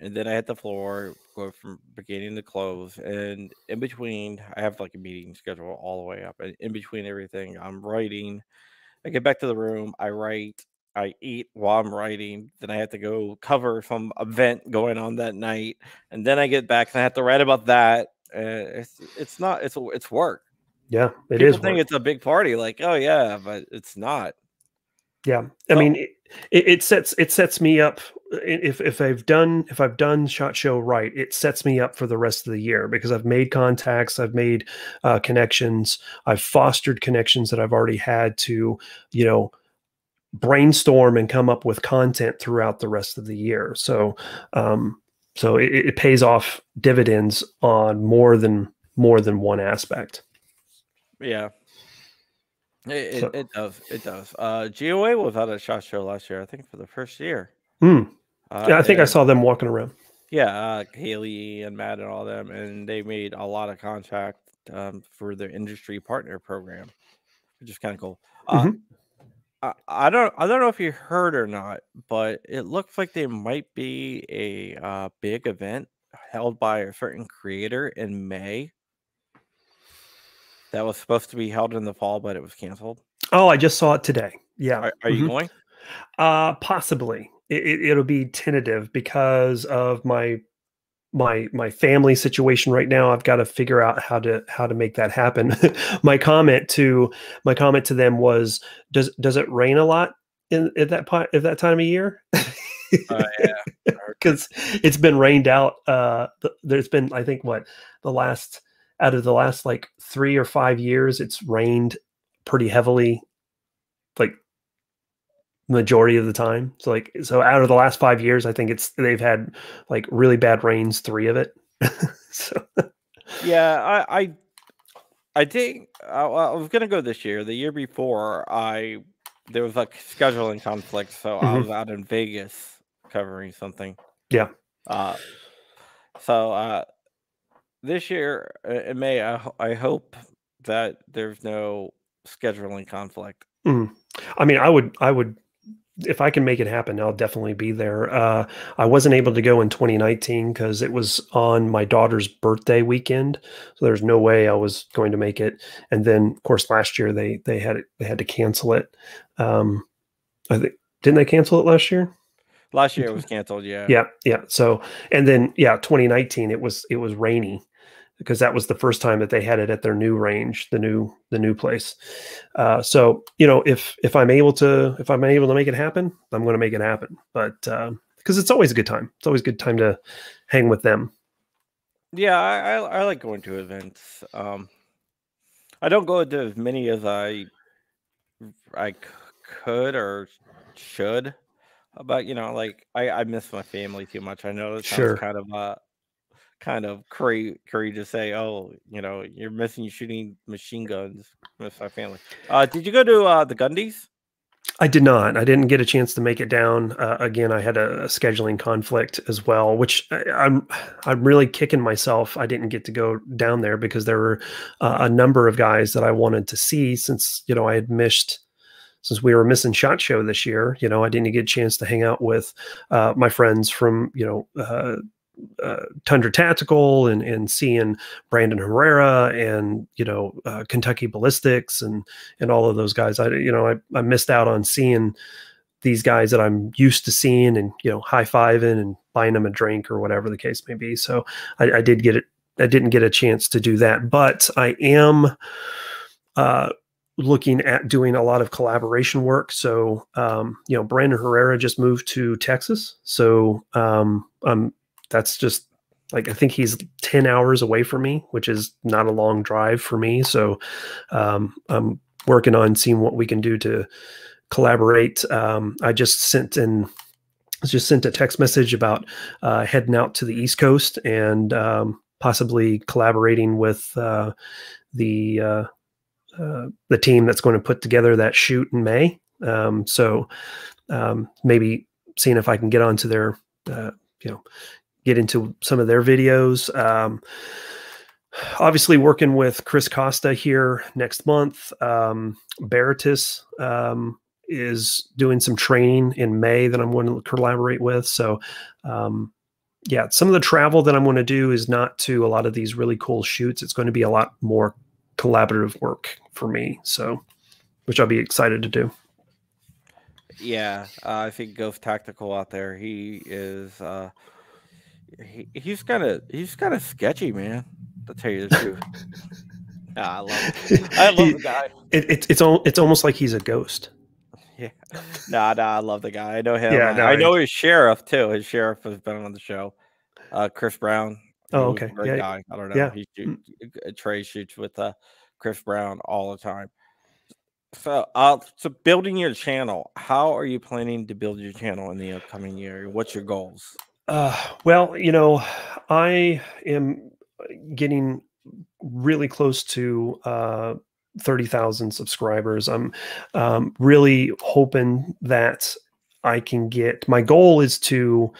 And then I hit the floor, go from beginning to close. And in between, I have like a meeting schedule all the way up. And in between everything, I'm writing. I get back to the room, I write, I eat while I'm writing. Then I have to go cover some event going on that night. And then I get back and I have to write about that it's it's not it's it's work. Yeah, it People is. Think work. it's a big party, like oh yeah, but it's not. Yeah, I mean, it, it, sets it sets me up. If if I've done if I've done shot show right, it sets me up for the rest of the year because I've made contacts, I've made uh, connections, I've fostered connections that I've already had to, you know, brainstorm and come up with content throughout the rest of the year. So, um, so it, it pays off dividends on more than more than one aspect. Yeah. It, so. it, it, does. It does. Uh, GOA was at a shot show last year, I think, for the first year. Mm. Uh, yeah, I think I saw them walking around. Yeah, uh, Haley and Matt and all them, and they made a lot of contact um, for their industry partner program, which is kind of cool. Uh, mm-hmm. I, don't I don't know if you heard or not, but it looks like there might be a uh, big event held by a certain creator in May that was supposed to be held in the fall, but it was canceled. Oh, I just saw it today. Yeah. Are, are you going? Uh, possibly. It, it, it'll be tentative because of my my my family situation right now i've got to figure out how to how to make that happen. My comment to my comment to them was does does it rain a lot in at that point at that time of year? Uh, yeah. Because it's been rained out uh there's been i think what the last out of the last like three or five years it's rained pretty heavily like majority of the time. So like so out of the last five years, I think it's they've had like really bad rains, three of it. so yeah, I I, I think I, I, was gonna go this year. The year before, I there was like scheduling conflict, so mm-hmm. I was out in Vegas covering something. Yeah. Uh, so uh, this year uh, in May, I I hope that there's no scheduling conflict. Mm. I mean, I would I would if I can make it happen, I'll definitely be there. Uh, I wasn't able to go in 2019 because it was on my daughter's birthday weekend, so there's no way I was going to make it. And then, of course, last year they they had it, they had to cancel it. Um, I think didn't they cancel it last year? Last year it was canceled. Yeah. Yeah. Yeah. So and then yeah, 2019 it was it was rainy because that was the first time that they had it at their new range, the new the new place. Uh, so you know, if if I'm able to if I'm able to make it happen, I'm going to make it happen. But because uh, it's always a good time, it's always a good time to hang with them. Yeah, I, I, I like going to events. Um, I don't go to as many as I I could or should. But you know, like I, I miss my family too much. I know that sounds Sure. kind of uh kind of crazy to say, oh, you know, you're missing shooting machine guns. Miss my family. Uh did you go to uh the Gundies? I did not. I didn't get a chance to make it down. Uh, again, I had a, a scheduling conflict as well, which I, I'm I'm really kicking myself. I didn't get to go down there because there were uh, a number of guys that I wanted to see since you know I had missed since we were missing shot show this year. You know, I didn't get a chance to hang out with uh, my friends from you know uh, Tundra Tactical and and seeing Brandon Herrera and you know uh, Kentucky Ballistics and and all of those guys. I you know I, I missed out on seeing these guys that I'm used to seeing and you know high fiving and buying them a drink or whatever the case may be. So I, I did get it. I didn't get a chance to do that, but I am uh, looking at doing a lot of collaboration work. So um, you know Brandon Herrera just moved to Texas, so um, I'm that's just like I think he's 10 hours away from me, which is not a long drive for me. So um, I'm working on seeing what we can do to collaborate. Um, I just sent in just sent a text message about uh, heading out to the East Coast and um, possibly collaborating with uh, the uh, uh the team that's going to put together that shoot in May. Um, so um, maybe seeing if I can get onto their uh, you know get into some of their videos. Um, obviously, working with Chris Costa here next month. Um, Baratus um, is doing some training in May that I'm going to collaborate with. So, um, yeah, some of the travel that I'm going to do is not to a lot of these really cool shoots. It's going to be a lot more collaborative work for me. So, which I'll be excited to do. Yeah, uh, I think Ghost Tactical out there. He is uh, he, he's kind of he's kind of sketchy, man. To tell you the truth. I love it. I love he, the guy. It, it, it's all it's almost like he's a ghost. Yeah. Nah, nah, I love the guy. I know him. Yeah, no, I know his sheriff too. His sheriff has been on the show. Uh, Chris Brown. Oh, okay. Great yeah, guy. I don't know. Yeah. He shoot, mm. Trey shoots with uh, Chris Brown all the time. So, uh, so building your channel. How are you planning to build your channel in the upcoming year? What's your goals? Uh, well, you know, I am getting really close to uh, 30,000 subscribers. I'm um, really hoping that I can get my goal is to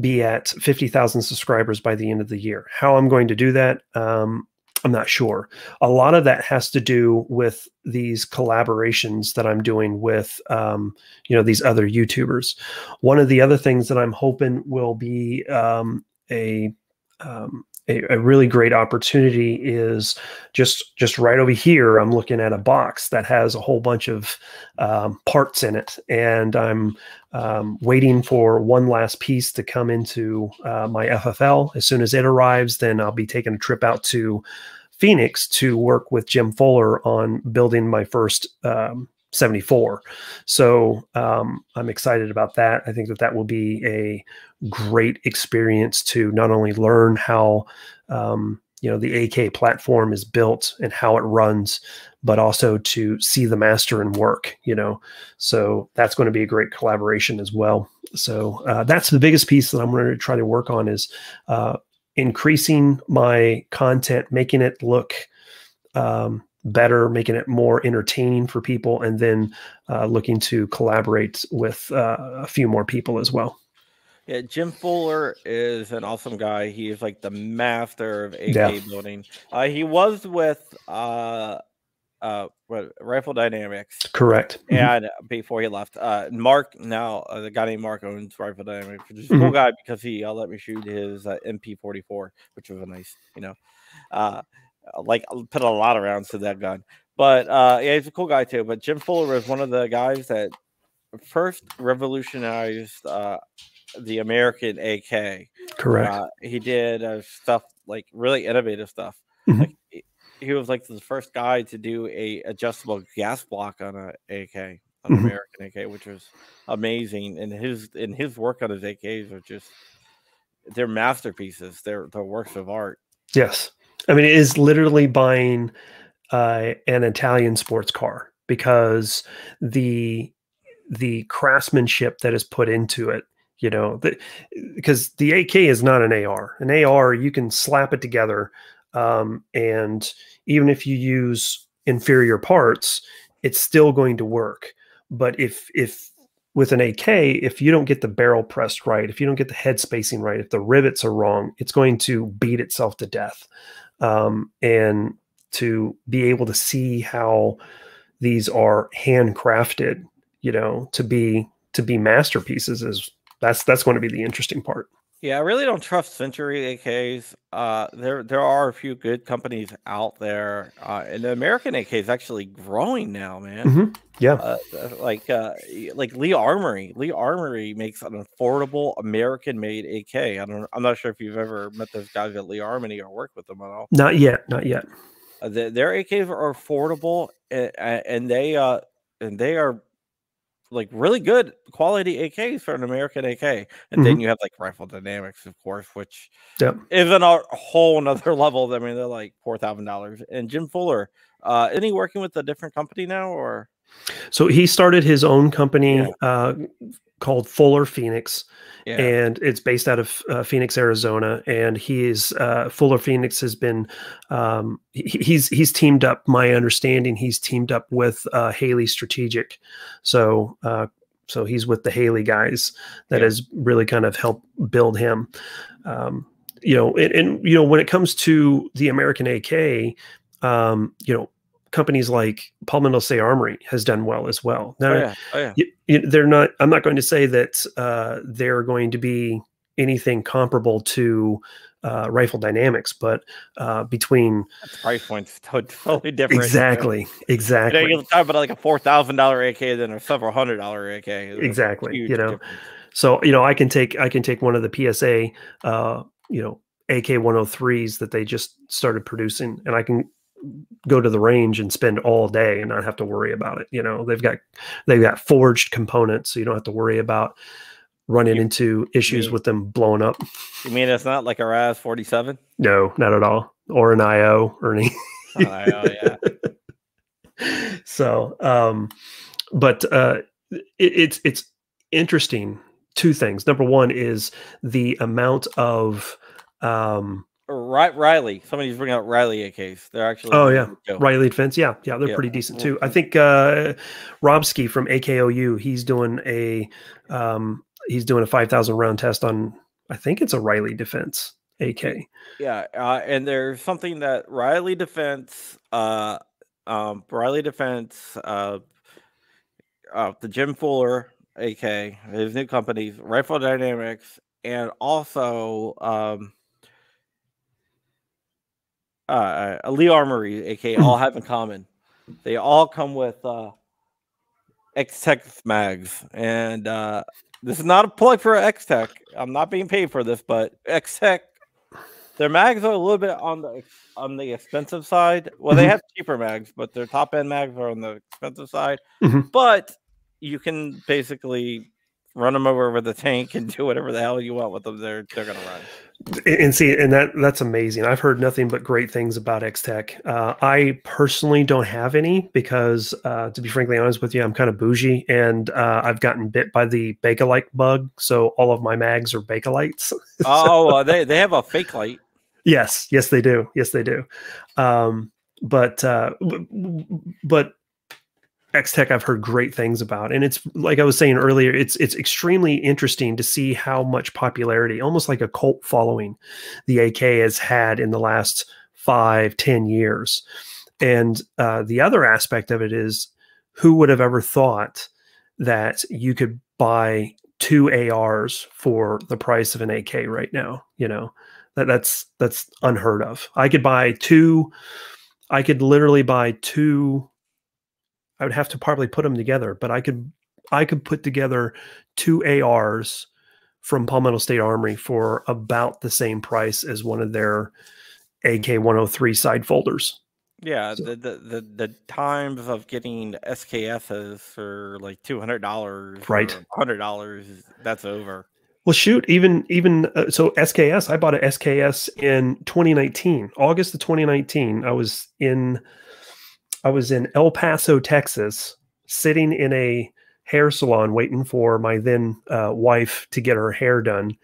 be at 50,000 subscribers by the end of the year. How I'm going to do that, um, I'm not sure. A lot of that has to do with these collaborations that I'm doing with, um, you know, these other YouTubers. One of the other things that I'm hoping will be um, a, um, a, a really great opportunity is just just right over here. I'm looking at a box that has a whole bunch of um, parts in it, and I'm um, waiting for one last piece to come into uh, my FFL. As soon as it arrives, then I'll be taking a trip out to Phoenix to work with Jim Fuller on building my first um, 74. So um, I'm excited about that. I think that that will be a great experience to not only learn how um, you know the AK platform is built and how it runs, but also to see the master and work. You know, so that's going to be a great collaboration as well. So uh, that's the biggest piece that I'm going to try to work on is uh, increasing my content, making it look um, better, making it more entertaining for people, and then uh, looking to collaborate with uh, a few more people as well. Yeah, Jim Fuller is an awesome guy. He is like the master of AK yeah. building. Uh, he was with uh, uh, what, Rifle Dynamics. Correct. Mm-hmm. And mm-hmm. before he left, uh, Mark now uh, the guy named Mark owns Rifle Dynamics, which is a mm-hmm. cool guy because he uh, let me shoot his uh, MP44, which was a nice, you know, uh, like put a lot of rounds to that gun. But uh, yeah, he's a cool guy too. But Jim Fuller was one of the guys that first revolutionized uh, the American AK. Correct. Uh, he did uh, stuff like really innovative stuff. Mhm. Like he- was like the first guy to do a adjustable gas block on a AK, an Mhm. American AK, which was amazing. And his and his work on his AKs are just they're masterpieces. They're they're works of art. Yes. I mean, it is literally buying uh, an Italian sports car because the the craftsmanship that is put into it, you know, the, because the AK is not an AR. An AR, you can slap it together, um, and even if you use inferior parts, it's still going to work. But if if with an AK, if you don't get the barrel pressed right, if you don't get the head spacing right, if the rivets are wrong, it's going to beat itself to death. Um, and to be able to see how these are handcrafted, you know, to be to be masterpieces is that's that's going to be the interesting part. Yeah, I really don't trust Century AKs. Uh, there there are a few good companies out there, uh, and the American AK is actually growing now, man. Mhm. Yeah. Uh, uh, like uh, like Lee Armory. Lee Armory makes an affordable American-made AK. I don't. I'm not sure if you've ever met those guys at Lee Armory or worked with them at all. Not yet, not yet. Uh, their, their AKs are affordable, and, and they uh and they are like really good quality AKs for an American AK. And then you have like Rifle Dynamics, of course, which Yep. isn't a whole nother level. I mean, they're like four thousand dollars. And Jim Fuller, uh, isn't he working with a different company now, or So he started his own company Yeah. uh, called Fuller Phoenix, yeah, and it's based out of uh, Phoenix, Arizona. And he is uh, Fuller Phoenix has been um, he, he's he's teamed up. My understanding, he's teamed up with uh, Haley Strategic, so uh, so he's with the Haley guys that Yeah. has really kind of helped build him. Um, you know, and, and you know when it comes to the American AK, um, you know. Companies like Palmetto State Armory has done well as well. Now, oh yeah, oh yeah. y- y- they're not i'm not going to say that uh, they're going to be anything comparable to uh, rifle dynamics but uh, between The price point's totally different. you know? exactly You know, exactly you're talking about like a four thousand dollar AK than a several hundred dollar AK. A Exactly, you know. difference. so you know i can take i can take one of the psa uh, you know ak-103s that they just started producing and i can go to the range and spend all day and not have to worry about it you know they've got they've got forged components so you don't have to worry about running You- into issues mean- with them blowing up You mean it's not like a RAS forty seven? No, not at all. Or an IO or any. Yeah. so, um, but uh, it, it's it's interesting. Two things. Number one is the amount of um, Ri- Riley. Somebody's bringing out Riley AKs. They're actually. Oh, yeah. Riley Defense. Yeah, yeah, they're Yeah. pretty decent too. I think uh, Robski from AKOU, he's doing a um, he's doing a five thousand round test on. I think it's a Riley Defense AK. Yeah, uh, and there's something that Riley Defense, uh, um, Riley Defense, uh, uh, the Jim Fuller AK, his new companies, Rifle Dynamics, and also um, uh, uh, Lee Armory aka all have in common. They all come with uh, X-Tech mags, and uh, this is not a plug for X-Tech. I'm not being paid for this, but X-Tech their mags are a little bit on the on the expensive side. Well, they Mhm. have cheaper mags, but their top end mags are on the expensive side. Mhm. But you can basically run them over with a tank and do whatever the hell you want with them. They're they're gonna run. And see and that that's amazing. I've heard nothing but great things about x-tech. Uh, i personally don't have any because uh, to be frankly honest with you i'm kind of bougie and uh, i've gotten bit by the bakelite bug so all of my mags are bakelites. Oh, uh, they they have a fake light. yes yes they do. Yes they do. Um, but uh, but X-Tech I've heard great things about. And it's like I was saying earlier, it's it's extremely interesting to see how much popularity, almost like a cult following, the AK has had in the last five, ten years. And uh, the other aspect of it is who would have ever thought that you could buy two ARs for the price of an AK right now? You know, that that's that's unheard of. I could buy two, I could literally buy two I would have to probably put them together, but I could I could put together two ARs from Palmetto State Armory for about the same price as one of their AK 103 side folders. Yeah, so, the, the, the the times of getting SKSs for like two hundred dollars, right? Hundred dollars, that's over. Well, shoot, even even uh, so, SKS. I bought a SKS in 2019, August of 2019. I was in, I was in El Paso, Texas, sitting in a hair salon waiting for my then uh, wife to get her hair done,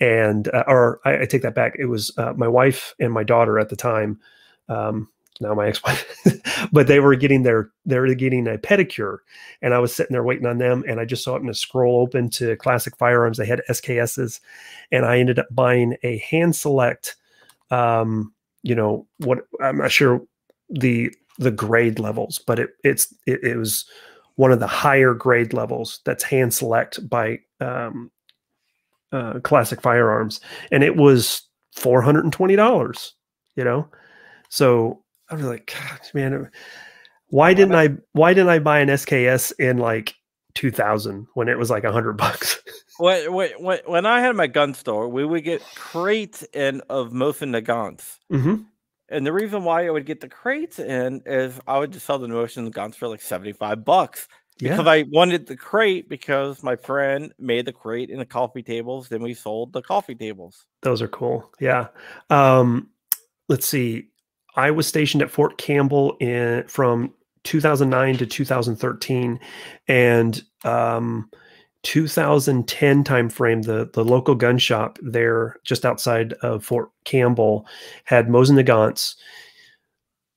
and uh, or I, I, take that back. It was uh, my wife and my daughter at the time. Um, now my ex-wife, but they were getting their they were getting a pedicure, and I was sitting there waiting on them, and I just saw it in a scroll open to classic firearms. They had SKSs, and I ended up buying a hand select. Um, you know what? I'm not sure the the grade levels, but it it's it, it was one of the higher grade levels that's hand select by um, uh, classic firearms, and it was four hundred and twenty dollars. You know, so I was like, man, why didn't I? Why didn't I buy an SKS in like 2000 when it was like a hundred bucks? When, when, when I had my gun store, we would get crates in of Mosin Nagants. Mm-hmm. And the reason why I would get the crates in is I would just sell the Mosin guns for like 75 bucks. Because. I wanted the crate because my friend made the crate in the coffee tables. Then we sold the coffee tables. Those are cool. Yeah. Um, let's see. I was stationed at Fort Campbell in from 2009 to 2013, and um, 2010 timeframe, the the local gun shop there just outside of Fort Campbell had Mosin Nagants.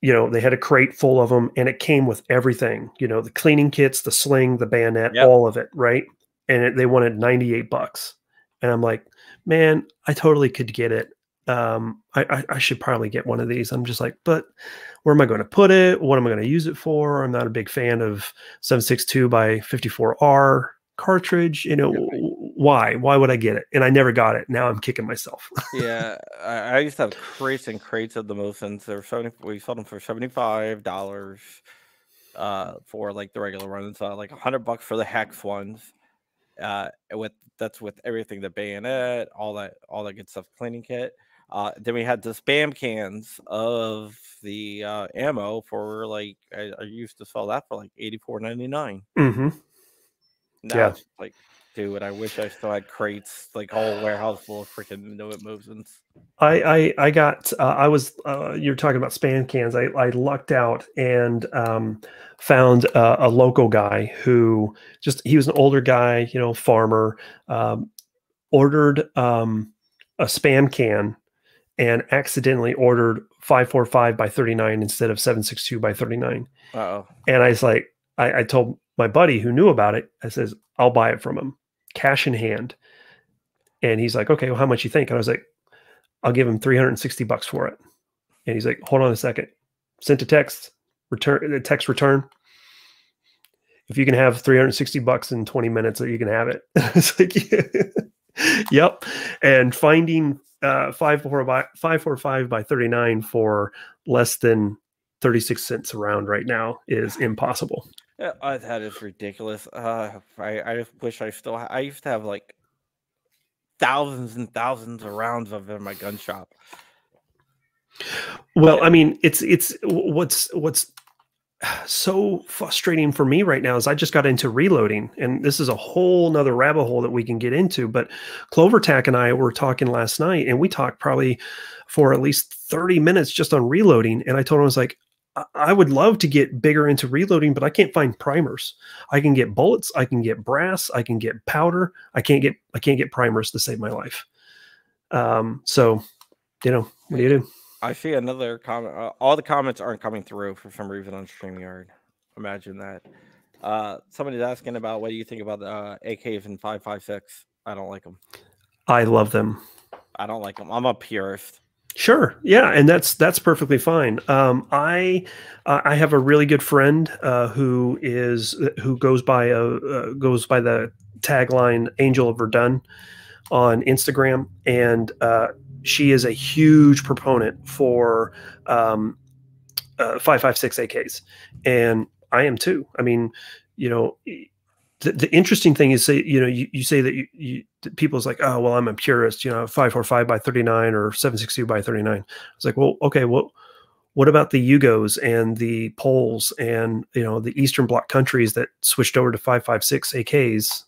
You know, they had a crate full of them, and it came with everything. You know, the cleaning kits, the sling, the bayonet, yep. all of it, right? And it, they wanted 98 bucks, and I'm like, man, I totally could get it um, I, I, I, should probably get one of these. I'm just like, but where am I going to put it? What am I going to use it for? I'm not a big fan of 762 by 54R cartridge. You know, why? Why would I get it? And I never got it. Now I'm kicking myself. yeah, I, I, used to have crates and crates of the Mosins. They're 70, we sold them for $75 uh, for like the regular ones, uh, like 100 bucks for the hex ones uh with that's with everything the bayonet all that all that good stuff cleaning kit uh, then we had the spam cans of the uh, ammo for like I, I, used to sell that for like eighty four ninety nine. Mm-hmm. Yeah, like dude, I wish I still had crates, like whole warehouse full of freaking no Mosins. I I I got uh, I was uh, you're talking about spam cans. I I lucked out and um, found a local guy who just he was an older guy, you know, farmer. Um, ordered um, a spam can and accidentally ordered 545 by 39 instead of 762 by 39. oh And I was like, I, I, told my buddy who knew about it, I says, I'll buy it from him, cash in hand. And he's like, okay, well, how much you think? And I was like, I'll give him 360 bucks for it. And he's like, hold on a second. Sent a text, return the text return. If you can have 360 bucks in 20 minutes, you can have it. it's like, yep. And finding uh, five four by five four five by thirty nine for less than thirty six cents around right now is impossible. Uh, that is ridiculous. Uh, I I just wish I still. Ha- I used to have like thousands and thousands of rounds of in my gun shop. Well, I mean, it's it's what's what's so frustrating for me right now is I just got into reloading, and this is a whole nother rabbit hole that we can get into. But Clover Clovertac and I were talking last night, and we talked probably for at least 30 minutes just on reloading. And I told him, I was like, I would love to get bigger into reloading, but I can't find primers. I can get bullets, I can get brass, I can get powder. I can't get I can't get primers to save my life. Um, so, you know, what do you do? I see another comment. Uh, all the comments aren't coming through for some reason on StreamYard. Imagine that. Uh, somebody's asking about what do you think about the uh, AKs and 556. I don't like them. I love them. I don't like them. I'm a purist. Sure. Yeah, and that's that's perfectly fine. Um, I uh, I have a really good friend uh, who is who goes by a uh, goes by the tagline "Angel of Verdun" on Instagram, and uh, she is a huge proponent for um, uh, 556 AKs. And I am too. I mean, you know, the, the interesting thing is say you know you, you say that you, you people's like oh well i'm a purist you know 545 by 39 or 762 by 39 it's like well okay well what about the Yugos and the Poles and you know the Eastern Bloc countries that switched over to 556 AKs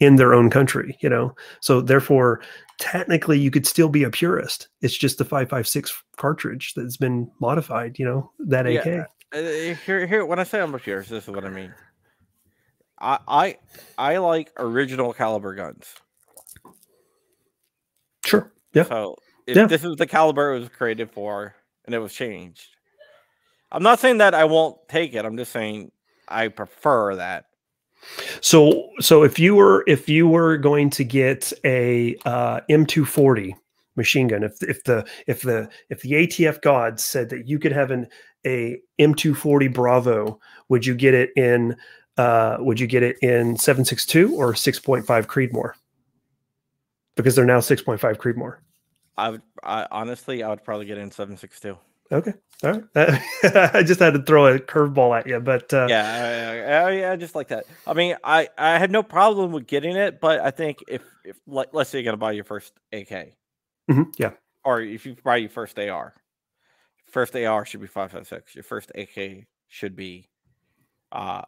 in their own country? You know, so therefore, technically, you could still be a purist. It's just the 556 cartridge that's been modified. You know, that AK. Yeah. Uh, here, here. When I say I'm a purist, this is what I mean. I, I, I like original caliber guns. Sure. Yeah. So if Yeah. this is the caliber it was created for, and it was changed. I'm not saying that I won't take it. I'm just saying I prefer that. So so if you were if you were going to get a uh, M240 machine gun, if if the if the if the ATF gods said that you could have an a M240 Bravo, would you get it in uh, would you get it in 762 or 6.5 Creedmoor? Because they're now 6.5 Creedmoor. I would, I honestly, I would probably get in seven six two. Okay. All right. I just had to throw a curveball at you, but uh, Yeah, I, I, I just like that. I mean, I, I had no problem with getting it, but I think if, if like, let's say you're gonna buy your first AK, mhm, yeah, or if you buy your first AR, first AR should be five five six. Your first AK should be uh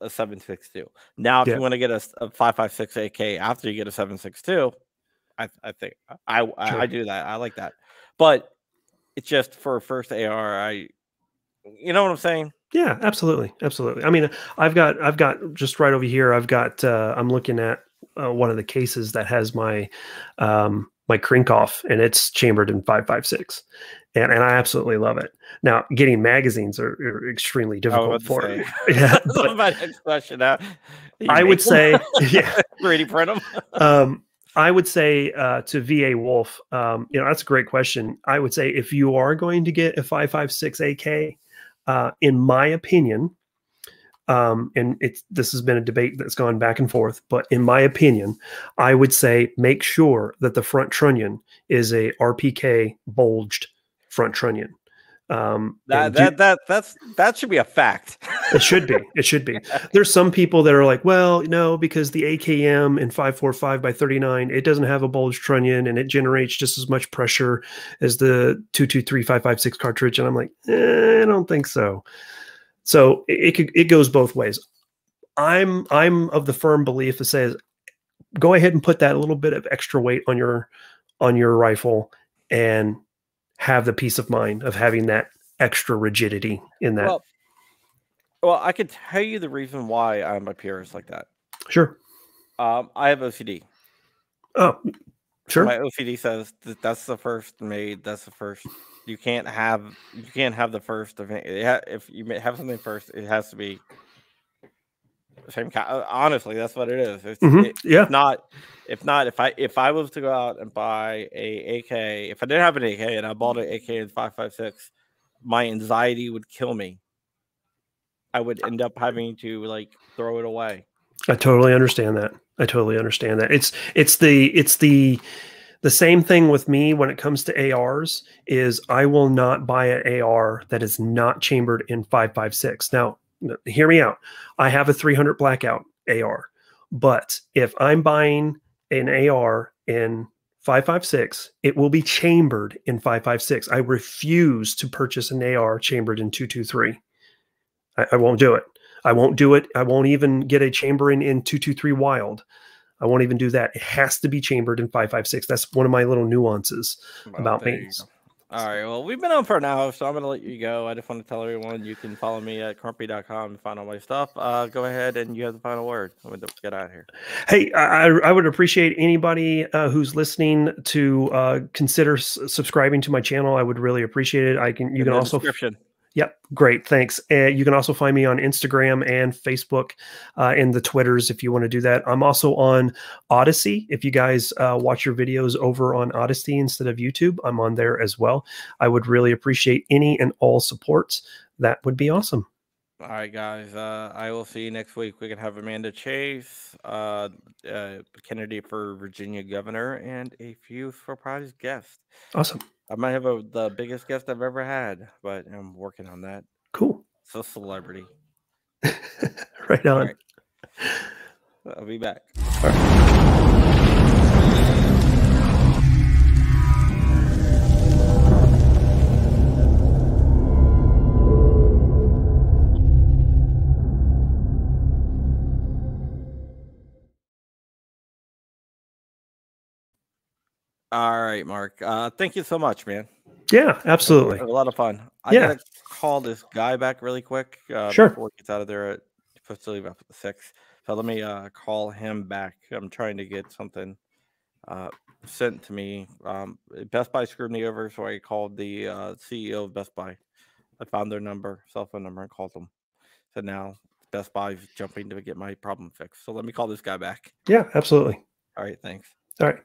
a seven six two. Now, if Yeah. you want to get a five five six AK after you get a seven six two, I I think I I, Sure. I do that. I like that, but it's just for first AR. I, you know what I'm saying? Yeah, absolutely, absolutely. I mean, I've got, I've got just right over here. I've got, uh, I'm looking at uh, one of the cases that has my, um, my Krinkov, and it's chambered in five five six, and and I absolutely love it. Now, getting magazines are, are extremely difficult for say. me. Yeah, but my next question. Now, I would say, yeah, 3D print them. um, I would say uh, to VA Wolf, um, you know, that's a great question. I would say if you are going to get a 556 AK, uh, in my opinion, um, and it's this has been a debate that's gone back and forth, but in my opinion, I would say make sure that the front trunnion is a RPK bulged front trunnion. Um, That and do- that that that's that should be a fact. it should be. It should be. There's some people that are like, well, no, because the AKM in 545 by 39, it doesn't have a bulge trunnion and it generates just as much pressure as the 223556 cartridge. And I'm like, eh, I don't think so. So it, it could it goes both ways. I'm I'm of the firm belief that says go ahead and put that little bit of extra weight on your on your rifle and have the peace of mind of having that extra rigidity in that. Well, well, I could tell you the reason why I'm a purist like that. sure. Um, I have OCD. Oh, sure. My OCD says that that's the first made. That's the first. You can't have you can't have the first event. It if you have something first, it has to be same kind. Honestly, that's what it is. It's, Mhm. it- Yeah. if not, if not, if I if I was to go out and buy a AK, if I didn't have an AK and I bought an AK in five five six, my anxiety would kill me. I would end up having to like throw it away. I totally understand that. I totally understand that. It's it's the it's the the same thing with me when it comes to ARs is I will not buy an AR that is not chambered in 556. Now, hear me out. I have a 300 blackout AR, but if I'm buying an AR in 556, it will be chambered in 556. I refuse to purchase an AR chambered in 223. I, I won't do it. I won't do it. I won't even get a chambering in 223 Wylde. I won't even do that. It has to be chambered in 556. That's one of my little nuances Well, about me. All right. Well, we've been on for an hour, so I'm going to let you go. I just want to tell everyone you can follow me at crumpy.com and find all my stuff. Uh, go ahead and you have the final word. I'm going to get out of here. Hey, I, I- I would appreciate anybody uh, who's listening to uh, consider s- subscribing to my channel. I would really appreciate it. I can. You In can also description. Yep, great, thanks. Uh, you can also find me on Instagram and Facebook uh, and the Twitters if you want to do that. I'm also on Odysee. If you guys uh, watch your videos over on Odysee instead of YouTube, I'm on there as well. I would really appreciate any and all supports. That would be awesome. All right, guys. Uh, I will see you next week. We can have Amanda Chase, uh, uh, Kennedy for Virginia governor, and a few surprise guests. Awesome. I might have a, the biggest guest I've ever had, but I'm working on that. Cool. It's a celebrity. right on. Right. I'll be back. All right, Mark. Uh, thank you so much, man. Yeah, absolutely. A lot of fun. I Yeah. gotta call this guy back really quick. Uh, Sure. Before he gets out of there at supposed to leave after the six. So let me uh, call him back. I'm trying to get something uh, sent to me. Um, Best Buy screwed me over, so I called the uh, CEO of Best Buy. I found their number, cell phone number, and called them. So now Best Buy's jumping to get my problem fixed. So let me call this guy back. Yeah, absolutely. All right, thanks. All right.